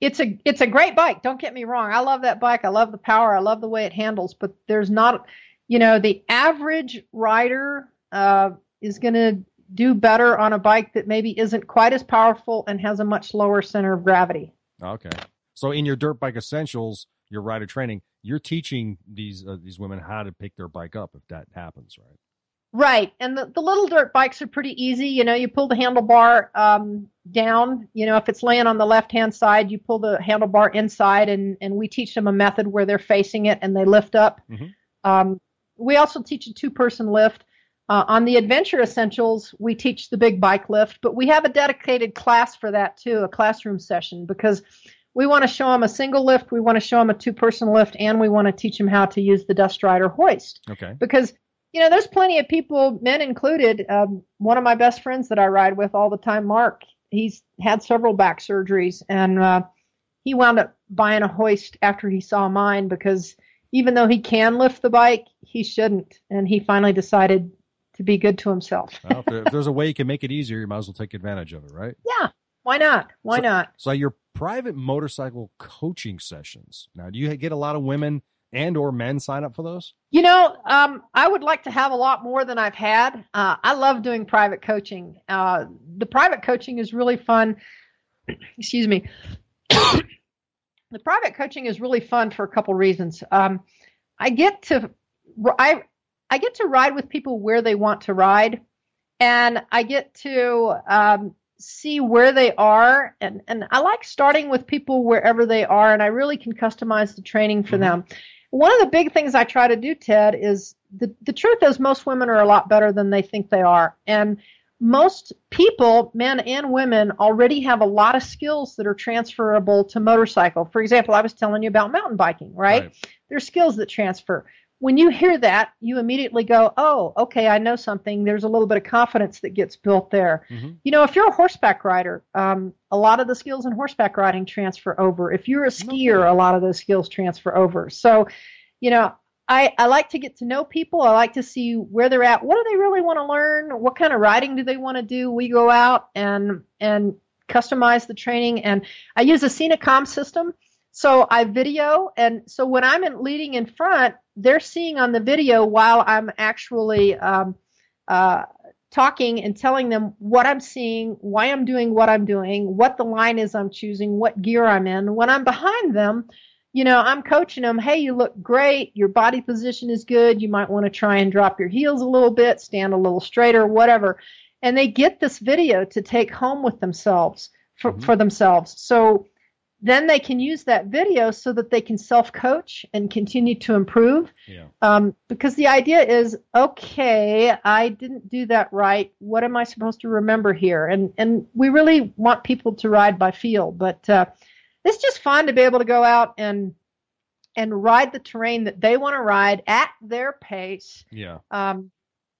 it's a it's a great bike. Don't get me wrong. I love that bike. I love the power. I love the way it handles. But there's not, you know, the average rider uh, is going to do better on a bike that maybe isn't quite as powerful and has a much lower center of gravity. Okay. So in your dirt bike essentials, your rider training, you're teaching these uh, these women how to pick their bike up if that happens, right? Right, and the, the little dirt bikes are pretty easy. You know, you pull the handlebar um, down. You know, if it's laying on the left hand side, you pull the handlebar inside, and and we teach them a method where they're facing it and they lift up. Mm-hmm. Um, we also teach a two person lift. Uh, on the Adventure Essentials, we teach the big bike lift, but we have a dedicated class for that too, a classroom session, because we want to show them a single lift, we want to show them a two person lift, and we want to teach them how to use the Dust Rider hoist. Okay. Because you know, there's plenty of people, men included. Um, one of my best friends that I ride with all the time, Mark, he's had several back surgeries, and uh, he wound up buying a hoist after he saw mine because even though he can lift the bike, he shouldn't, and he finally decided to be good to himself. well, if, there's a way you can make it easier, you might as well take advantage of it, right? Yeah. Why not? Why so, not? So your private motorcycle coaching sessions. Now, do you get a lot of women and or men sign up for those? You know, um, I would like to have a lot more than I've had. Uh, I love doing private coaching. Uh, the private coaching is really fun. Excuse me. the private coaching is really fun for a couple reasons. Um, I get to I I get to ride with people where they want to ride, and I get to um, see where they are, and and I like starting with people wherever they are, and I really can customize the training for mm-hmm. them. One of the big things I try to do, Ted, is the the truth is most women are a lot better than they think they are, and most people, men and women, already have a lot of skills that are transferable to motorcycle. For example, I was telling you about mountain biking, right? right. There's skills that transfer. When you hear that, you immediately go, oh, okay, I know something. There's a little bit of confidence that gets built there. Mm-hmm. You know, if you're a horseback rider, um, a lot of the skills in horseback riding transfer over. If you're a skier, okay. a lot of those skills transfer over. So, you know, I, I like to get to know people. I like to see where they're at. What do they really want to learn? What kind of riding do they want to do? We go out and and customize the training. And I use a Sena-Com system. So I video, and so when I'm in, leading in front, they're seeing on the video while I'm actually um, uh, talking and telling them what I'm seeing, why I'm doing what I'm doing, what the line is I'm choosing, what gear I'm in. When I'm behind them, you know, I'm coaching them, hey, you look great, your body position is good, you might want to try and drop your heels a little bit, stand a little straighter, whatever. And they get this video to take home with themselves for, mm-hmm. for themselves. So then they can use that video so that they can self coach and continue to improve. Yeah. Um, because the idea is, okay, I didn't do that right. What am I supposed to remember here? And and we really want people to ride by feel, but uh, it's just fun to be able to go out and and ride the terrain that they want to ride at their pace. Yeah. Um,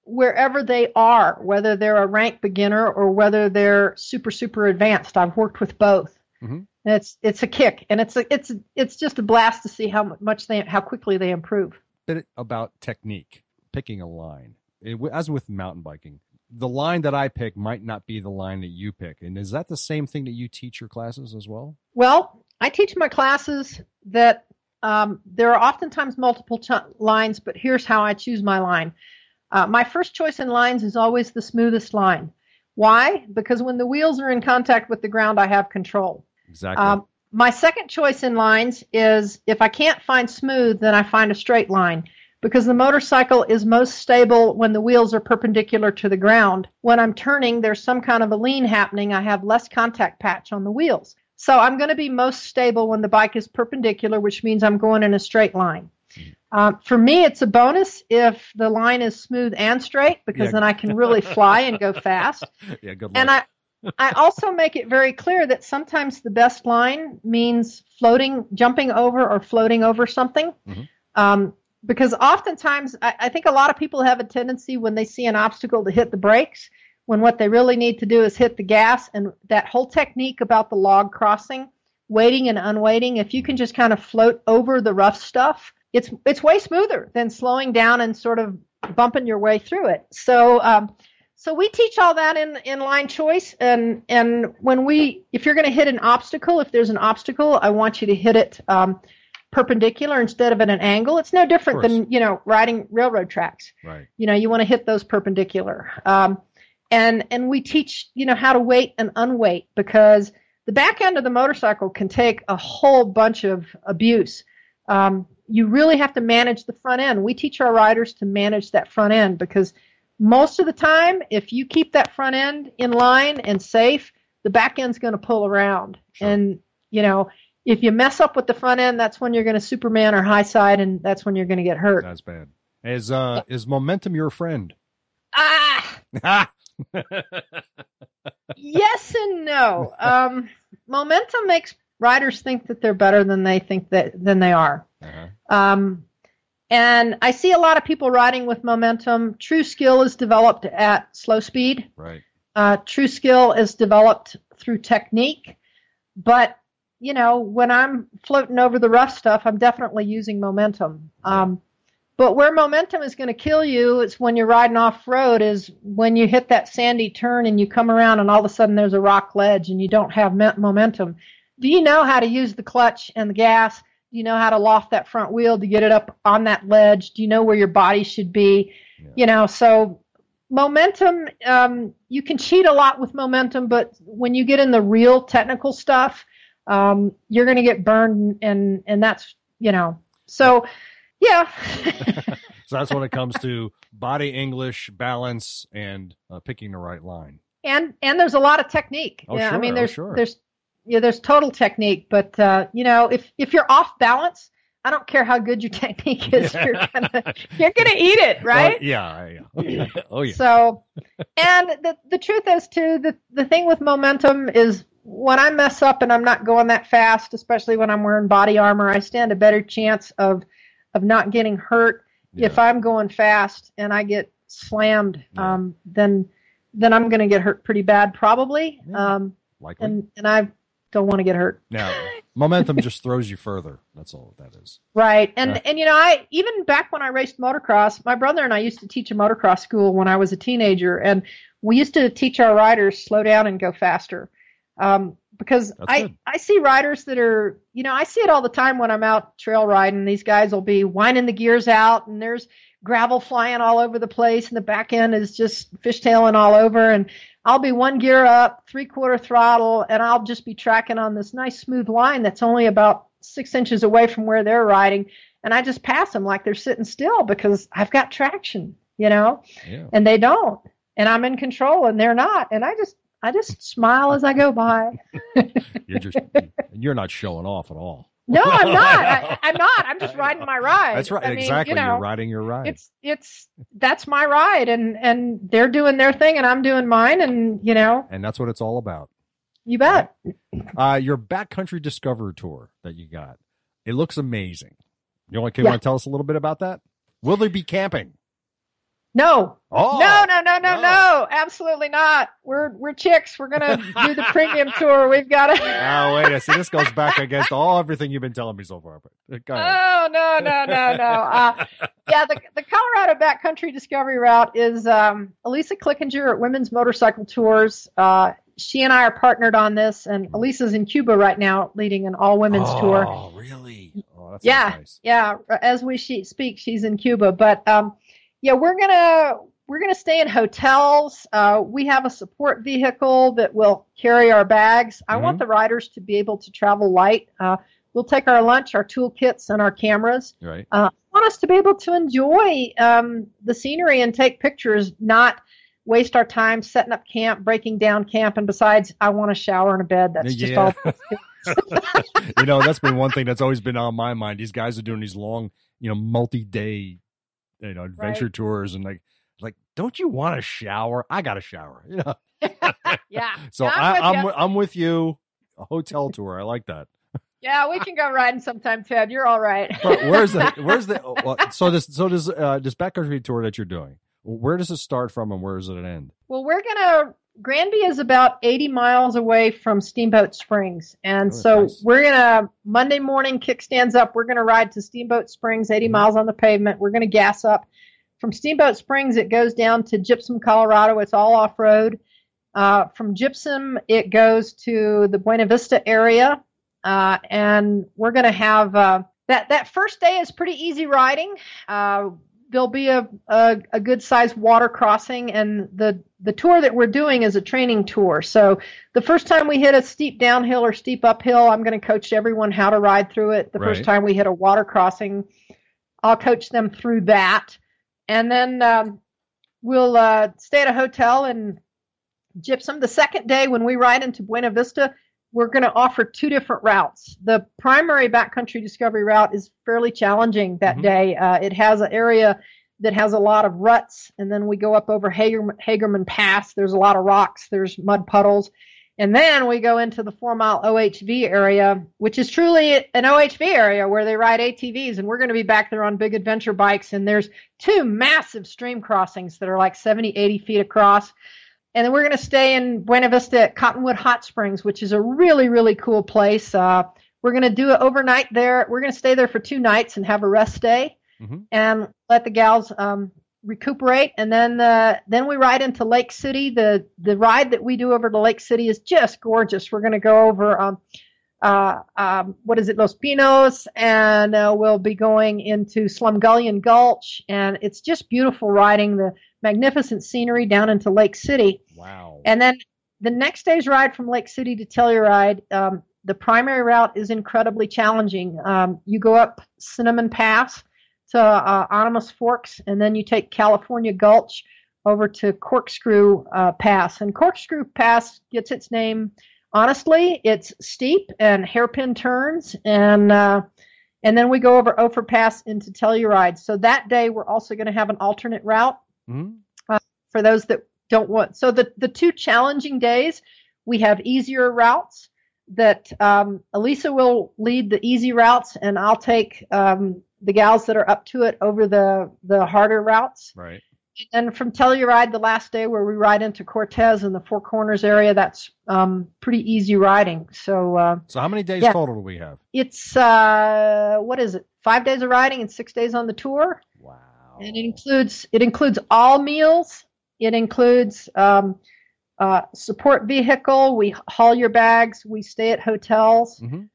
wherever they are, whether they're a rank beginner or whether they're super super advanced. I've worked with both. Mm-hmm. It's it's a kick, and it's a, it's it's just a blast to see how much they how quickly they improve. Bit about technique, picking a line, it, as with mountain biking the line that I pick might not be the line that you pick. And is that the same thing that you teach your classes as well? Well, I teach my classes that um, there are oftentimes multiple ch- lines, but here's how I choose my line. Uh, my first choice in lines is always the smoothest line. Why? Because when the wheels are in contact with the ground, I have control. Exactly. Um, my second choice in lines is if I can't find smooth, then I find a straight line because the motorcycle is most stable when the wheels are perpendicular to the ground. When I'm turning, there's some kind of a lean happening. I have less contact patch on the wheels. So I'm going to be most stable when the bike is perpendicular, which means I'm going in a straight line. Uh, for me, it's a bonus if the line is smooth and straight because yeah. then I can really fly and go fast. Yeah, good luck. And I, I also make it very clear that sometimes the best line means floating, jumping over, or floating over something. Mm-hmm. Um, because oftentimes I, I think a lot of people have a tendency when they see an obstacle to hit the brakes when what they really need to do is hit the gas and that whole technique about the log crossing waiting and unwaiting if you can just kind of float over the rough stuff it's it's way smoother than slowing down and sort of bumping your way through it so um, so we teach all that in in line choice and and when we if you're going to hit an obstacle if there's an obstacle i want you to hit it um, perpendicular instead of at an angle. It's no different than you know riding railroad tracks. Right. you know you want to hit those perpendicular. Um, and and we teach you know how to weight and unweight because the back end of the motorcycle can take a whole bunch of abuse. Um, you really have to manage the front end. We teach our riders to manage that front end because most of the time if you keep that front end in line and safe the back end's going to pull around Sure. and you know if you mess up with the front end that's when you're going to superman or high side and that's when you're going to get hurt That's bad. Is uh is momentum your friend? ah yes and no. Um, momentum makes riders think that they're better than they think that than they are. uh-huh. Um, and I see a lot of people riding with momentum. True skill is developed at slow speed. Right. Uh, true skill is developed through technique. But you know, when I'm floating over the rough stuff, I'm definitely using momentum. Um, but where momentum is going to kill you is when you're riding off road, is when you hit that sandy turn and you come around and all of a sudden there's a rock ledge and you don't have momentum. Do you know how to use the clutch and the gas? Do you know how to loft that front wheel to get it up on that ledge? Do you know where your body should be? Yeah. You know, so momentum, um, you can cheat a lot with momentum, but when you get in the real technical stuff, um, you're going to get burned, and and that's you know, so yeah. So that's when it comes to body English, balance, and uh, picking the right line. and and there's a lot of technique. Oh, yeah, I sure, mean oh, there's sure. there's yeah there's total technique, but uh, you know if if you're off balance, I don't care how good your technique is, you're gonna you're gonna eat it, right? Oh, yeah, yeah. oh yeah. So, and the the truth is too the the thing with momentum is when I mess up and I'm not going that fast, especially when I'm wearing body armor, I stand a better chance of of not getting hurt if I'm going fast and I get slammed. Yeah. Um, then then I'm going to get hurt pretty bad probably. Yeah. Um, Likely. and and I don't want to get hurt. now, momentum just throws you further. That's all that is. Right. And Right. and you know, I even back when I raced motocross, my brother and I used to teach a motocross school when I was a teenager and we used to teach our riders slow down and go faster. Um, because That's I, good. I see riders that are, you know, I see it all the time when I'm out trail riding. These guys will be winding the gears out and there's gravel flying all over the place and the back end is just fishtailing all over. And I'll be one gear up, three quarter throttle, and I'll just be tracking on this nice smooth line that's only about six inches away from where they're riding. And I just pass them like they're sitting still because I've got traction, you know, Yeah. and they don't. And I'm in control and they're not. And I just, I just smile as I go by. You're just you're not showing off at all. No, I'm not. I, I'm not. I'm just riding my ride. That's right. I mean, exactly. You know, You're riding your ride. it's it's that's my ride, and and they're doing their thing, and I'm doing mine, and you know, and that's what it's all about. you bet. Uh, your backcountry discover tour that you got, it looks amazing. You want, Yeah. want to tell us a little bit about that? Will they be camping? No, Oh, no, no, no, no, no. no, absolutely not. We're we're chicks. We're gonna do the premium tour. We've got to. Oh, wait. I see. This goes back against all everything you've been telling me so far. But uh. Oh no no no no! Uh, yeah, the the Colorado Backcountry Discovery Route is um, Alisa Clickenger at Women's Motorcycle Tours. Uh, she and I are partnered on this, and Alisa's in Cuba right now, leading an all women's tour. Oh, really? Oh, that's Yeah, nice. yeah. As we she, speak, she's in Cuba, but um, yeah, we're gonna we're gonna stay in hotels. Uh, we have a support vehicle that will carry our bags. I want Mhm. the riders to be able to travel light. Uh, we'll take our lunch, our toolkits, and our cameras. Right. Uh, I want us to be able to enjoy um, the scenery and take pictures, not waste our time setting up camp, breaking down camp, and besides, I want a shower and a bed. That's just Yeah. all. you know, that's been one thing that's always been on my mind. These guys are doing these long, you know, multi-day, you know, adventure Right. tours, and like, like, don't you want a shower? I got a shower. You know. yeah. So Yeah, I, I'm with I'm I'm with you. A hotel tour. I like that. Yeah, we can go riding sometime, Ted. You're all right. But where's the where's the well, so this so does uh, this backcountry tour that you're doing? Where does it start from and where does it end? Well, we're gonna Granby is about 80 miles away from Steamboat Springs, and Oh, so nice. we're gonna Monday morning kickstands up. We're gonna ride to Steamboat Springs, 80 Mhm. miles on the pavement. We're gonna gas up from Steamboat Springs. It goes down to Gypsum, Colorado. It's all off road. Uh, from Gypsum, it goes to the Buena Vista area, uh, and we're gonna have uh, that. That first day is pretty easy riding. There'll be a, a, a good sized water crossing and the the tour that we're doing is a training tour. So the first time we hit a steep downhill or steep uphill i'm going to coach everyone how to ride through it. The first time we hit a water crossing i'll coach them through that. And then um, we'll uh, stay at a hotel in gypsum. The second day when we ride into buena vista we're going to offer two different routes. The primary backcountry discovery route is fairly challenging that Mhm. day. Uh, it has an area that has a lot of ruts, and then we go up over Hagerman, Hagerman Pass. There's a lot of rocks, there's mud puddles. And then we go into the four mile OHV area, which is truly an OHV area where they ride ATVs. And we're going to be back there on big adventure bikes. And there's two massive stream crossings that are like 70, 80 feet across. And then we're going to stay in Buena Vista at Cottonwood Hot Springs, which is a really, really cool place. Uh, we're going to do it overnight there. We're going to stay there for two nights and have a rest day Mhm. and let the gals um, recuperate. And then uh, then we ride into Lake City. The the ride that we do over to Lake City is just gorgeous. We're going to go over um, uh, um, what is it, Los Pinos, and uh, we'll be going into Slumgullion Gulch, and it's just beautiful riding the magnificent scenery down into Lake City. Wow. And then the next day's ride from Lake City to Telluride, um, the primary route is incredibly challenging. Um, you go up Cinnamon Pass to uh, Animas Forks, and then you take California Gulch over to Corkscrew uh, Pass. And Corkscrew Pass gets its name. Honestly, it's steep and hairpin turns, and uh, and then we go over Ophir Pass into Telluride. So that day, we're also going to have an alternate route Mhm. for those that don't want. So the the two challenging days, we have easier routes that um, Alisa will lead the easy routes, and I'll take um, the gals that are up to it over the the harder routes. Right. And from Telluride, the last day where we ride into Cortez in the Four Corners area, that's um, pretty easy riding. So uh, So how many days Yeah. total do we have? it's uh, what is it? Five days of riding and six days on the tour. Wow. And it includes it includes all meals. It includes um, uh, support vehicle. We haul your bags. We stay at hotels. Mhm.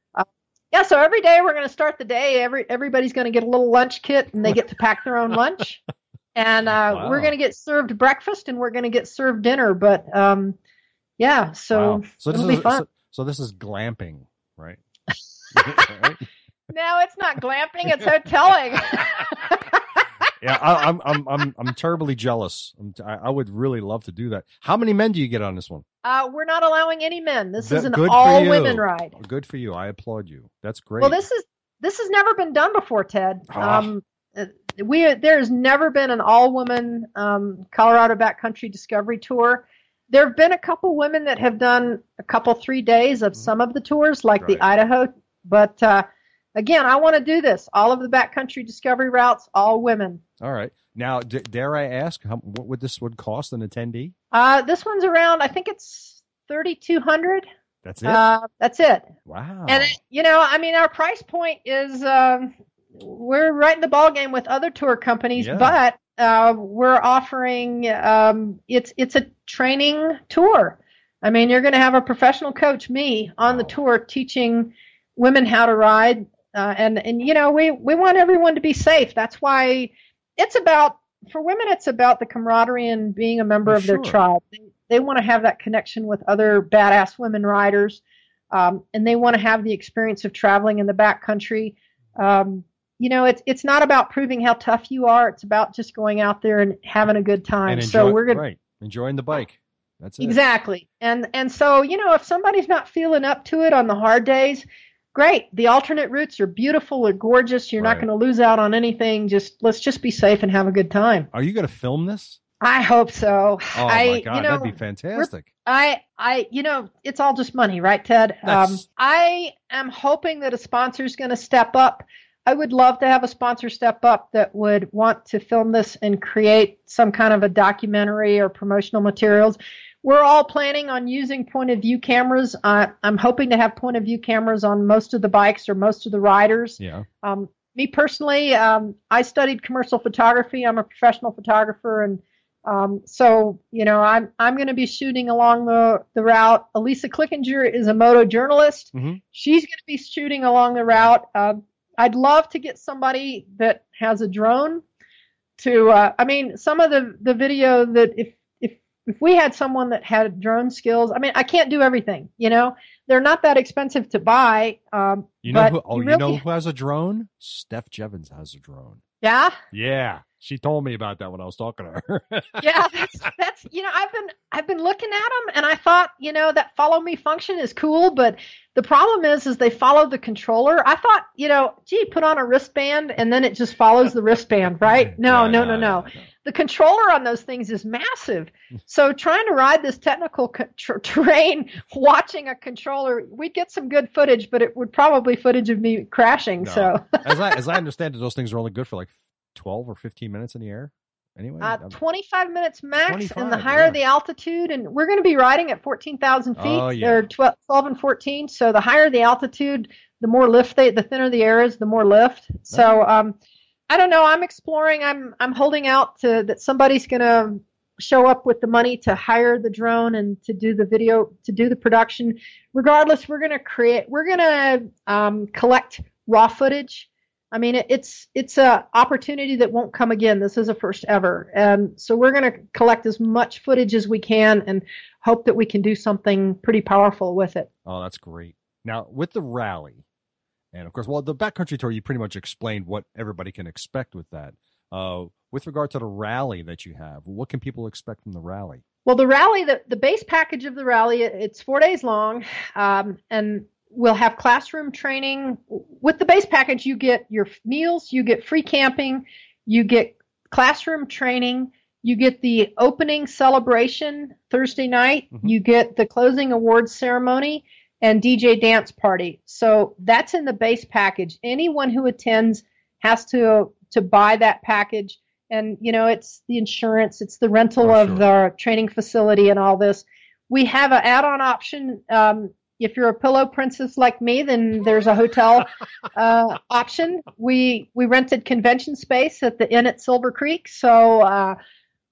Yeah, so every day we're going to start the day. Every everybody's going to get a little lunch kit, and they get to pack their own lunch. And uh, Wow. we're going to get served breakfast, and we're going to get served dinner. But um, yeah, so Wow. so this it'll is be fun. So, so this is glamping, right? Right? no, it's not glamping; it's hoteling. Yeah, I, I'm I'm I'm I'm terribly jealous. I'm, I, I would really love to do that. How many men do you get on this one? uh, we're not allowing any men. This is an all women ride. Good for you. I applaud you. That's great. Well, this is this has never been done before, Ted. Ah. Um, uh, we there has never been an all woman um, Colorado backcountry discovery tour. There have been a couple women that have done a couple three days of Mhm. some of the tours, like the Idaho. But uh, again, I want to do this. All of the backcountry discovery routes, all women. All right. Now, d- dare I ask, how, what would this would cost an attendee? Uh, this one's around. I think it's thirty two hundred. That's it. Uh, that's it. wow. And you know, I mean, our price point is um, we're right in the ball game with other tour companies, Yeah. but uh, we're offering um, it's it's a training tour. I mean, you're going to have a professional coach, me, on the tour teaching women how to ride, uh, and and you know, we we want everyone to be safe. That's why it's about for women. It's about the camaraderie and being a member of their tribe. They, they want to have that connection with other badass women riders um, and they want to have the experience of traveling in the backcountry. Um, you know, it's it's not about proving how tough you are. It's about just going out there and having a good time. enjoy, so we're gonna right enjoying the bike. That's it. exactly, and and so you know, if somebody's not feeling up to it on the hard days, great. The alternate routes are beautiful, they're gorgeous. You're not going to lose out on anything. Just let's just be safe and have a good time. Are you going to film this? I hope so. Oh I, my god, you know, that'd be fantastic. I, I, you know, it's all just money, right, Ted? Um, I am hoping that a sponsor is going to step up. I would love to have a sponsor step up that would want to film this and create some kind of a documentary or promotional materials. We're all planning on using point of view cameras. Uh, I'm hoping to have point of view cameras on most of the bikes or most of the riders. Yeah. Um, me personally, um, I studied commercial photography. I'm a professional photographer, and um, so you know, I'm I'm going to be shooting along the the route. Alisa Clickenger is a moto journalist. Mhm. She's going to be shooting along the route. Um, I'd love to get somebody that has a drone to. Uh, I mean, some of the the video that if if we had someone that had drone skills, I mean, I can't do everything. You know, they're not that expensive to buy. Um, You know who? Oh, you really- know who has a drone? Steph Jeavons has a drone. Yeah, Yeah, she told me about that when I was talking to her. yeah. That's that's you know I've been I've been looking at them and I thought you know that follow me function is cool, but the problem is is they follow the controller. I thought you know gee put on a wristband and then it just follows the wristband, right? No, no, no, no. The controller on those things is massive. So trying to ride this technical terrain, watching a controller, we'd get some good footage, but it would probably footage of me crashing. So. As I as I understand it, those things are only good for like twelve or fifteen minutes in the air. Anyway, Uh, 25 minutes max, and the higher yeah. the altitude, and we're going to be riding at 14,000 feet. Oh, yeah. They're 12, 12 and 14. So the higher the altitude, the more lift they, the thinner the air is, the more lift. So um, I don't know. I'm exploring. I'm I'm holding out to that somebody's going to show up with the money to hire the drone and to do the video, to do the production. Regardless, we're going to create. We're going to um, collect raw footage. I mean, it's it's a opportunity that won't come again. This is a first ever, and so we're going to collect as much footage as we can and hope that we can do something pretty powerful with it. Oh, that's great. Now, with the rally, and of course, well, the backcountry tour, you pretty much explained what everybody can expect with that. Uh, with regard to the rally that you have, what can people expect from the rally? Well, the rally, the, the base package of the rally, it's four days long, um, and we'll have classroom training. With the base package, you get your meals, you get free camping, you get classroom training, you get the opening celebration Thursday night, Mhm. you get the closing awards ceremony, and DJ dance party. So that's in the base package. Anyone who attends has to to buy that package and you know it's the insurance it's the rental Oh, of sure. the training facility and all this we have an add-on option um, if you're a pillow princess like me then there's a hotel uh, option we we rented convention space at the inn at silver creek so uh,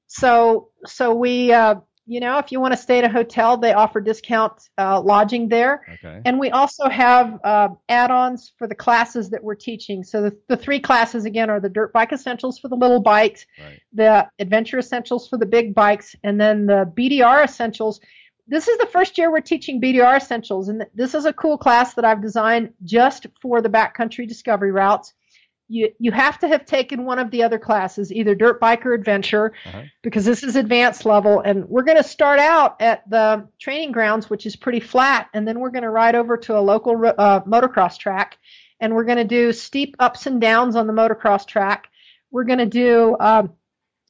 so so we uh, you know if you want to stay at a hotel they offer discount uh, lodging there Okay. and we also have uh, add-ons for the classes that we're teaching. So the, the three classes again are the dirt bike essentials for the little bikes, Right. the adventure essentials for the big bikes, and then the BDR essentials. This is the first year we're teaching BDR essentials, and this is a cool class that I've designed just for the backcountry discovery routes. You you have to have taken one of the other classes, either dirt bike or adventure, Uh-huh. because this is advanced level, and we're going to start out at the training grounds, which is pretty flat, and then we're going to ride over to a local uh, motocross track, and we're going to do steep ups and downs on the motocross track. We're going to do um,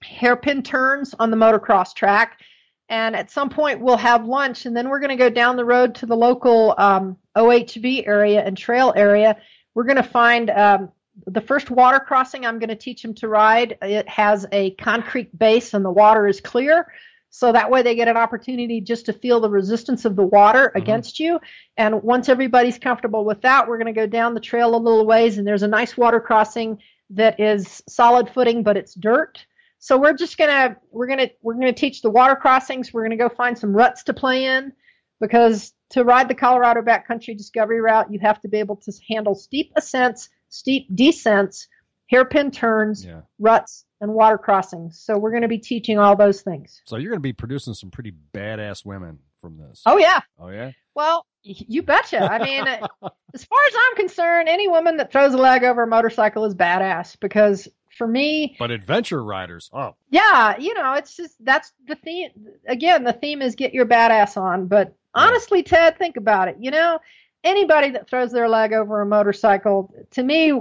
hairpin turns on the motocross track. And at some point, we'll have lunch, and then we're going to go down the road to the local um, OHV area and trail area. We're going to find um, the first water crossing I'm going to teach them to ride. It has a concrete base, and the water is clear. So that way they get an opportunity just to feel the resistance of the water against you. And once everybody's comfortable with that, we're going to go down the trail a little ways, and there's a nice water crossing that is solid footing, but it's dirt. So we're just gonna we're gonna we're gonna teach the water crossings. We're gonna go find some ruts to play in because to ride the Colorado backcountry discovery route, you have to be able to handle steep ascents, steep descents, hairpin turns, Yeah. ruts, and water crossings. So we're gonna be teaching all those things. So you're going to be producing some pretty badass women from this. Oh yeah. Oh yeah. Well, you betcha. I mean, uh, as far as I'm concerned, any woman that throws a leg over a motorcycle is badass because for me, But adventure riders. Oh, yeah, you know, it's just that's the theme. Again, the theme is get your badass on. But honestly, Ted, think about it. You know, anybody that throws their leg over a motorcycle, to me,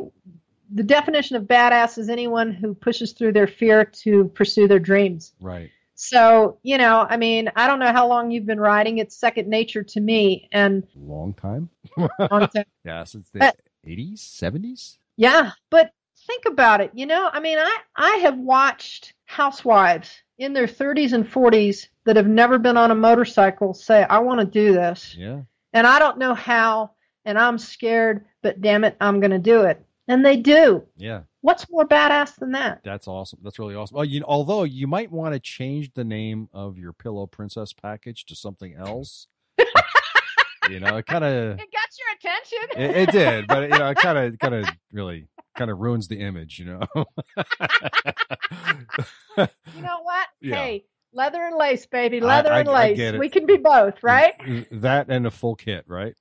the definition of badass is anyone who pushes through their fear to pursue their dreams. Right. So, you know, I mean, I don't know how long you've been riding. It's second nature to me. And Long time. on to- yeah, since the But- 80s, 70s. yeah, but think about it. You know, I mean, I, I have watched housewives in their 30s and 40s that have never been on a motorcycle say, I want to do this. Yeah. And I don't know how, and I'm scared, but damn it, I'm going to do it. And they do. Yeah. What's more badass than that? That's awesome. That's really awesome. Oh, you although you might want to change the name of your Pillow Princess package to something else. You know, it kind of It got your attention. it, it did, but you know, it kind of kind of really kind of ruins the image. You know. You know what? Yeah. Hey, leather and lace, baby. Leather I- and lace. We can be both, mm, right? Mm, that and a full kit, right?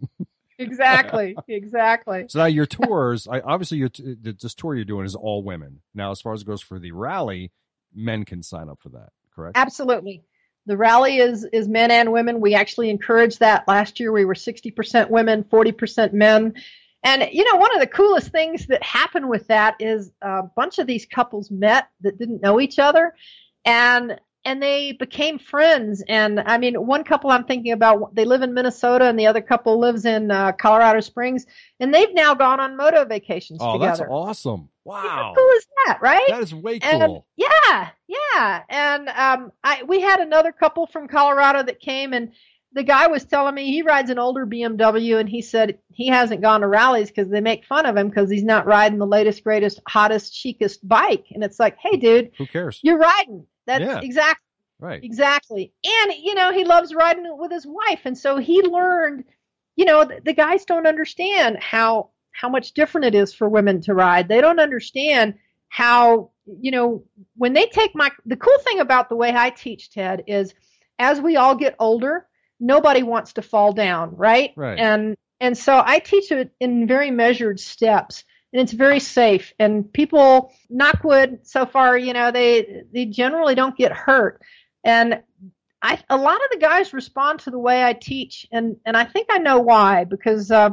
exactly. Exactly. So now your tours, I, obviously, your t- this tour you're doing is all women. Now, as far as it goes for the rally, men can sign up for that, correct? Absolutely. The rally is is men and women. We actually encouraged that last year. We were 60% women, 40% men. And you know, one of the coolest things that happened with that is a bunch of these couples met that didn't know each other and and they became friends. And I mean, one couple I'm thinking about, they live in Minnesota, and the other couple lives in uh, Colorado Springs, and they've now gone on moto vacations together. Oh, that's together. Awesome! How Wow, cool is that, right? that is way And- cool. Yeah, yeah. And um, I we had another couple from Colorado that came, and the guy was telling me he rides an older BMW, and he said he hasn't gone to rallies because they make fun of him because he's not riding the latest, greatest, hottest, chicest bike. And it's like, hey, dude, Who cares? you're riding. That's Yeah. exactly Right. exactly. And you know, he loves riding with his wife, and so he learned. You know, the, the guys don't understand how how much different it is for women to ride. They don't understand how you know when they take my the cool thing about the way I teach Ted is as we all get older nobody wants to fall down right Right. and and so I teach it in very measured steps and it's very safe and people knock wood so far you know they they generally don't get hurt and I a lot of the guys respond to the way I teach and and I think I know why because uh,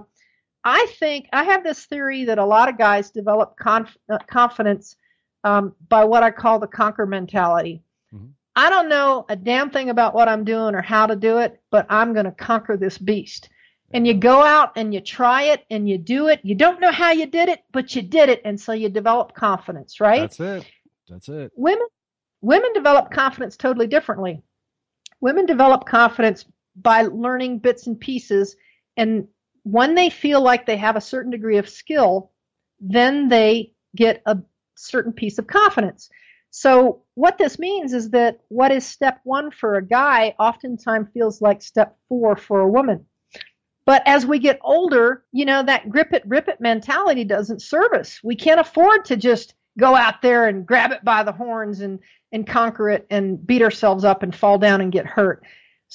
I think I have this theory that a lot of guys develop conf- uh, confidence um, by what I call the conquer mentality. Mhm. I don't know a damn thing about what I'm doing or how to do it, but I'm going to conquer this beast. And you go out and you try it and you do it. You don't know how you did it, but you did it, and so you develop confidence, right? That's it. That's it. women women develop confidence totally differently. Women develop confidence by learning bits and pieces and when they feel like they have a certain degree of skill, then they get a certain piece of confidence. So what this means is that what is step 1 for a guy oftentimes feels like step 4 for a woman. But as we get older, you know, that grip it, rip it mentality doesn't serve us. We can't afford to just go out there and grab it by the horns and, and conquer it and beat ourselves up and fall down and get hurt.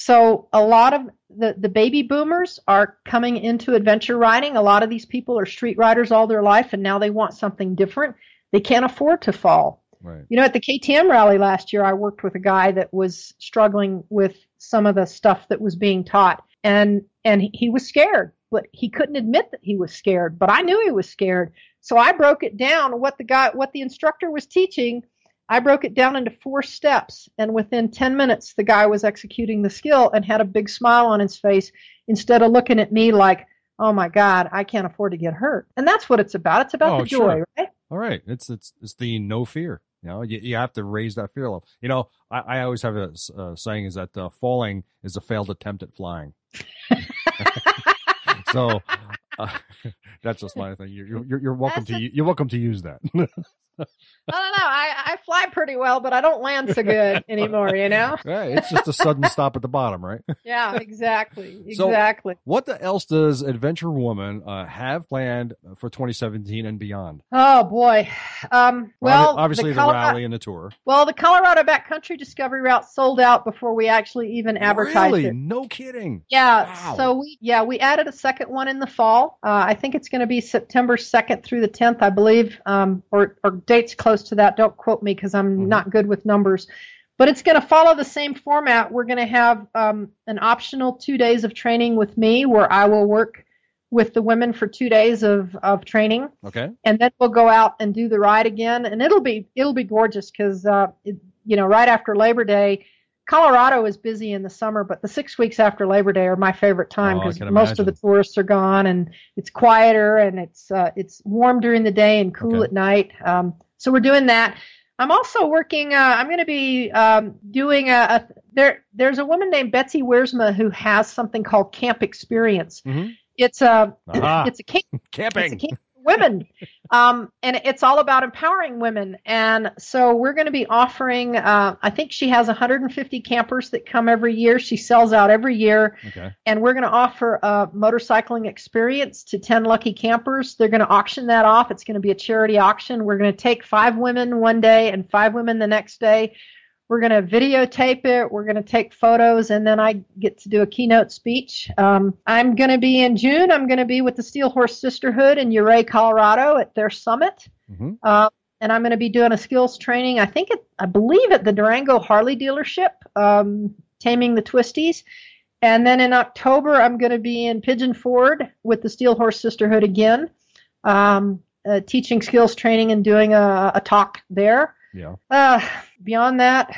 So a lot of the, the baby boomers are coming into adventure riding. A lot of these people are street riders all their life and now they want something different. They can't afford to fall. Right. You know, at the KTM rally last year, I worked with a guy that was struggling with some of the stuff that was being taught, and and he- he was scared, but he couldn't admit that he was scared. But I knew he was scared, so I broke it down. What the guy, what the instructor was teaching, I broke it down into four steps, and within ten minutes, the guy was executing the skill and had a big smile on his face instead of looking at me like, "Oh my God, I can't afford to get hurt." And that's what it's about. It's about Oh, the joy, sure. right? All right. It's it's it's the no fear. You know, you, you have to raise that fear level. You know, I, I always have a uh, saying is that uh, falling is a failed attempt at flying. so uh, that's just my thing. You're you're, you're welcome That's to u- you're welcome to use that. I don't know. I, I fly pretty well, but I don't land so good anymore, you know? right. It's just a sudden stop at the bottom, right? Yeah, exactly. So- Exactly. What the else does Adventure Woman uh, have planned for 2017 and beyond? oh boy. Um well Obvi- obviously the, Colorado, rally and the tour. Well, the Colorado Backcountry Discovery Route sold out before we actually even advertised really? it. No kidding. Yeah, Wow. so we yeah, we added a second one in the fall. Uh, I think it's going to be September 2nd through the 10th, I believe, um, or or dates close to that. Don't quote me because I'm Mhm. not good with numbers. But it's going to follow the same format. We're going to have um, an optional two days of training with me where I will work with the women for two days of, of training, Okay. and then we'll go out and do the ride again, and it'll be it'll be gorgeous because uh, it, you know right after Labor Day, Colorado is busy in the summer, but the six weeks after Labor Day are my favorite time Oh, because can most of the tourists are gone and it's quieter and it's uh, it's warm during the day and cool Okay. at night. Um, so we're doing that. I'm also working. Uh, I'm going to be um, doing a, a there. There's a woman named Betsy Wiersma who has something called Camp Experience. Mhm. It's a Ah. it's a camp it's a Camping. camp women, um, and it's all about empowering women. And so we're going to be offering. Uh, I think she has 150 campers that come every year. She sells out every year, Okay. and we're going to offer a motorcycling experience to 10 lucky campers. They're going to auction that off. It's going to be a charity auction. We're going to take five women one day and five women the next day. We're going to videotape it. We're going to take photos, and then I get to do a keynote speech. Um, I'm going to be in June. I'm going to be with the Steel Horse Sisterhood in Ouray, Colorado, at their summit. hmm Uh, and I'm going to be doing a skills training. I think it, I believe at the Durango Harley dealership, um, taming the twisties. And then in October, I'm going to be in Pigeon Forge with the Steel Horse Sisterhood again, um, uh, teaching skills training and doing a, a talk there. Yeah. Uh, beyond that,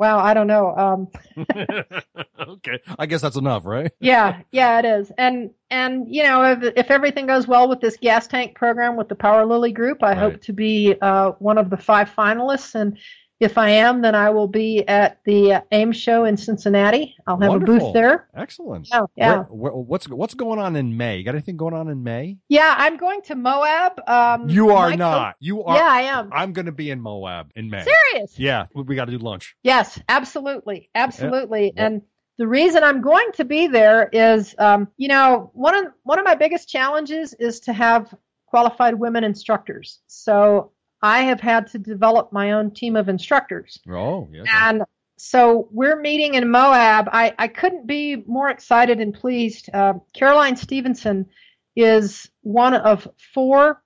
wow, I don't know. Um, okay. I guess that's enough, right? yeah, yeah, it is. And and you know, if if everything goes well with this gas tank program with the Power Lily Group, I hope to be uh, one of the five finalists. And if I am, then I will be at the uh, AIM show in Cincinnati. I'll have a booth there. Excellent. Yeah, yeah, Where- where- what's what's going on in May? You got anything going on in May? yeah. I'm going to Moab. Um, You are my co- not. You are. yeah, I am. I'm going to be in Moab in May. Serious. Yeah, we, we got to do lunch. Yes, absolutely, absolutely. Yeah. And the reason I'm going to be there is, um, you know, one of one of my biggest challenges is to have qualified women instructors. So I have had to develop my own team of instructors, Oh, yeah. okay. and so we're meeting in Moab. I, I couldn't be more excited and pleased. Uh, Caroline Stevenson is one of four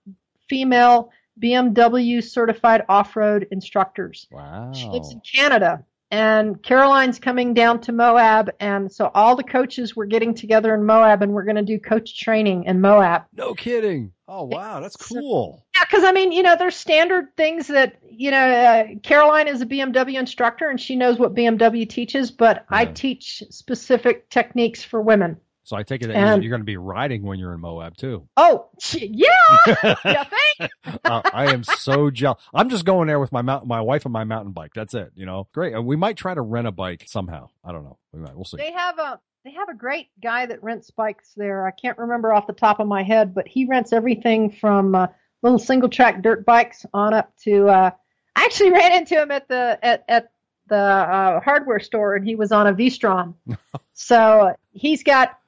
female BMW certified off-road instructors. Wow. She lives in Canada. And Caroline's coming down to Moab. And so all the coaches were getting together in Moab and we're going to do coach training in Moab. No kidding. Oh, wow. That's cool. Because I mean, you know, there's standard things that, you know, uh, Caroline is a BMW instructor and she knows what BMW teaches, but I teach specific techniques for women. So I take it that And- you're, going to be riding when you're in Moab too. Oh, yeah. uh, I am so jealous. I'm just going there with my my wife and my mountain bike. That's it. You know, great. And we might try to rent a bike somehow. I don't know. We might. We'll see. They have a they have a great guy that rents bikes there. I can't remember off the top of my head, but he rents everything from uh, little single track dirt bikes on up to. Uh, I actually ran into him at the at at the uh, hardware store, and he was on a V-Strom. so he's got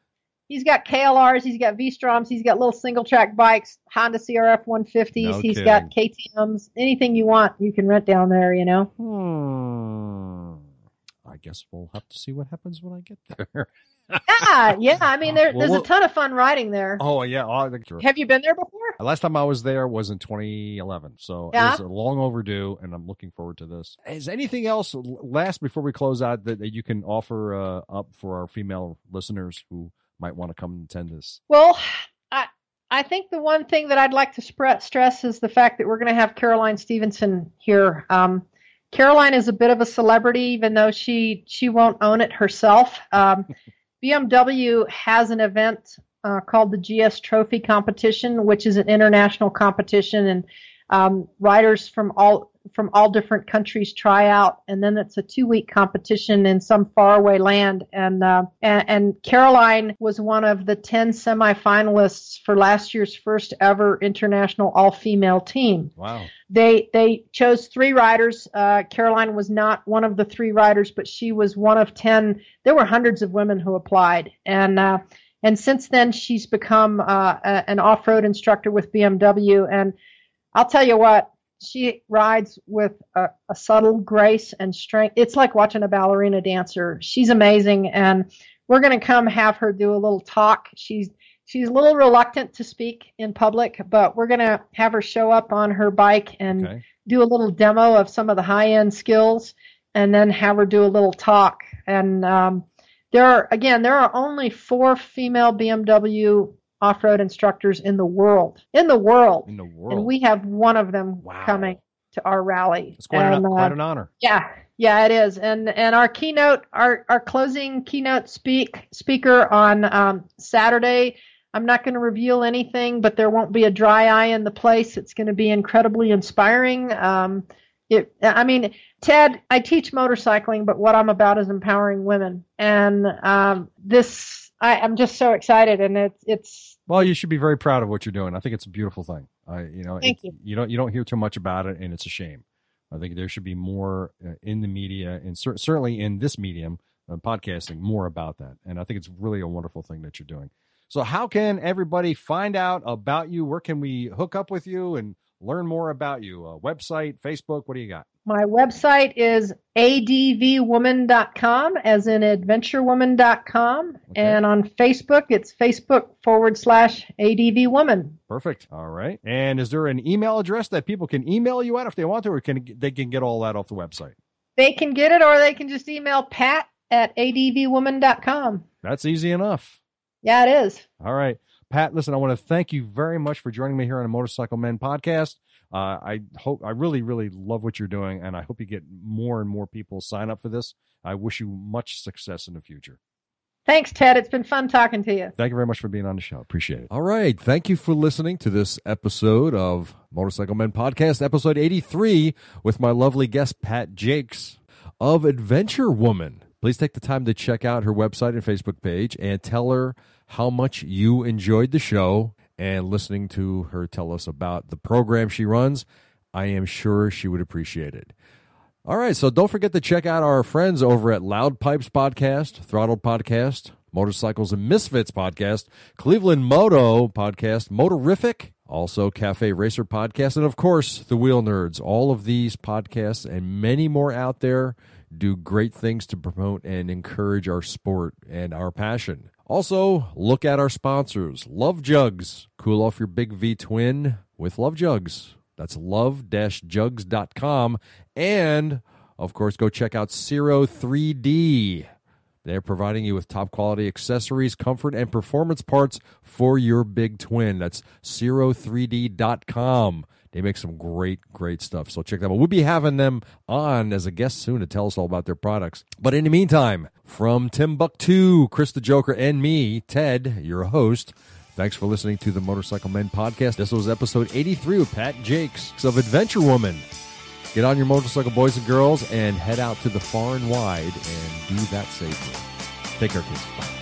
he's got KLRs, he's got V-Stroms, he's got little single track bikes, Honda CRF 150s, No he's got KTM's, anything you want, you can rent down there. You know. Hmm. I guess we'll have to see what happens when I get there. Yeah, yeah. I mean, there, Well, there's we'll- a ton of fun riding there. oh yeah. Oh, Have you been there before? Last time I was there was in 2011, so Yeah. it's long overdue, and I'm looking forward to this. Is anything else last before we close out that, that you can offer uh, up for our female listeners who might want to come and attend this? Well, I I think the one thing that I'd like to spre- stress is the fact that we're going to have Caroline Stevenson here. Um, Caroline is a bit of a celebrity, even though she she won't own it herself. Um, BMW has an event uh, called the GS Trophy Competition, which is an international competition, and um, riders from all from all different countries try out, and then it's a two week competition in some faraway land. And, uh, and and Caroline was one of the ten semifinalists for last year's first ever international all female team Wow. they they chose three riders. Uh, Caroline was not one of the three riders, but she was one of ten. There were hundreds of women who applied, and uh, and since then she's become uh, a, an off-road instructor with BMW. And I'll tell you what, she rides with a, a subtle grace and strength. It's like watching a ballerina dancer. She's amazing, and we're going to come have her do a little talk. She's she's a little reluctant to speak in public, but we're going to have her show up on her bike and Okay. do a little demo of some of the high end skills and then have her do a little talk. And um, there are, again, there are only four female BMW off-road instructors in the world. In the world. In the world. And we have one of them Wow. coming to our rally. it's quite, And, an, uh, an honor. yeah, yeah, it is. And and our keynote, our our closing keynote speak speaker on um, Saturday. I'm not going to reveal anything, but there won't be a dry eye in the place. It's going to be incredibly inspiring. Um, it, I mean, Ted, I teach motorcycling, but what I'm about is empowering women. And um, this, I, I'm just so excited, and it's it's Well, you should be very proud of what you're doing. I think it's a beautiful thing. I, you know, Thank you. You don't you don't hear too much about it, and it's a shame. I think there should be more uh, in the media, and cer- certainly in this medium, uh, podcasting, more about that. And I think it's really a wonderful thing that you're doing. So, how can everybody find out about you? Where can we hook up with you and learn more about you? Uh, website, Facebook, what do you got? My website is advwoman.com, as in adventurewoman.com. And on Facebook, it's Facebook forward slash advwoman. Perfect. All right. And is there an email address that people can email you at if they want to, or can they can get all that off the website? They can get it or they can just email pat at advwoman.com. That's easy enough. Yeah, it is. All right. Pat, listen, I want to thank you very much for joining me here on the Motorcycle Men podcast. Uh, I hope, I really, really love what you're doing, and I hope you get more and more people sign up for this. I wish you much success in the future. Thanks, Ted. It's been fun talking to you. Thank you very much for being on the show. Appreciate it. All right. Thank you for listening to this episode of Motorcycle Men Podcast, episode 83, with my lovely guest, Pat Jakes of Adventure Woman. Please take the time to check out her website and Facebook page and tell her how much you enjoyed the show and listening to her tell us about the program she runs. I am sure she would appreciate it. All right, so don't forget to check out our friends over at Loud Pipes Podcast, Throttle Podcast, Motorcycles and Misfits Podcast, Cleveland Moto Podcast, Motorific, also Cafe Racer Podcast, and of course, The Wheel Nerds. All of these podcasts and many more out there do great things to promote and encourage our sport and our passion. Also, look at our sponsors Love Jugs. Cool off your big V twin with Love Jugs. That's love jugs.com. And, of course, go check out Zero 3D. They're providing you with top quality accessories, comfort, and performance parts for your big twin. That's zero3d.com. They make some great, great stuff. So check them out. We'll be having them on as a guest soon to tell us all about their products. But in the meantime, from Timbuktu, Chris the Joker, and me, Ted, your host, thanks for listening to the Motorcycle Men podcast. This was episode 83 with Pat Jakes of Adventure Woman. Get on your motorcycle, boys and girls, and head out to the far and wide and do that safely. Take care, kids. Bye.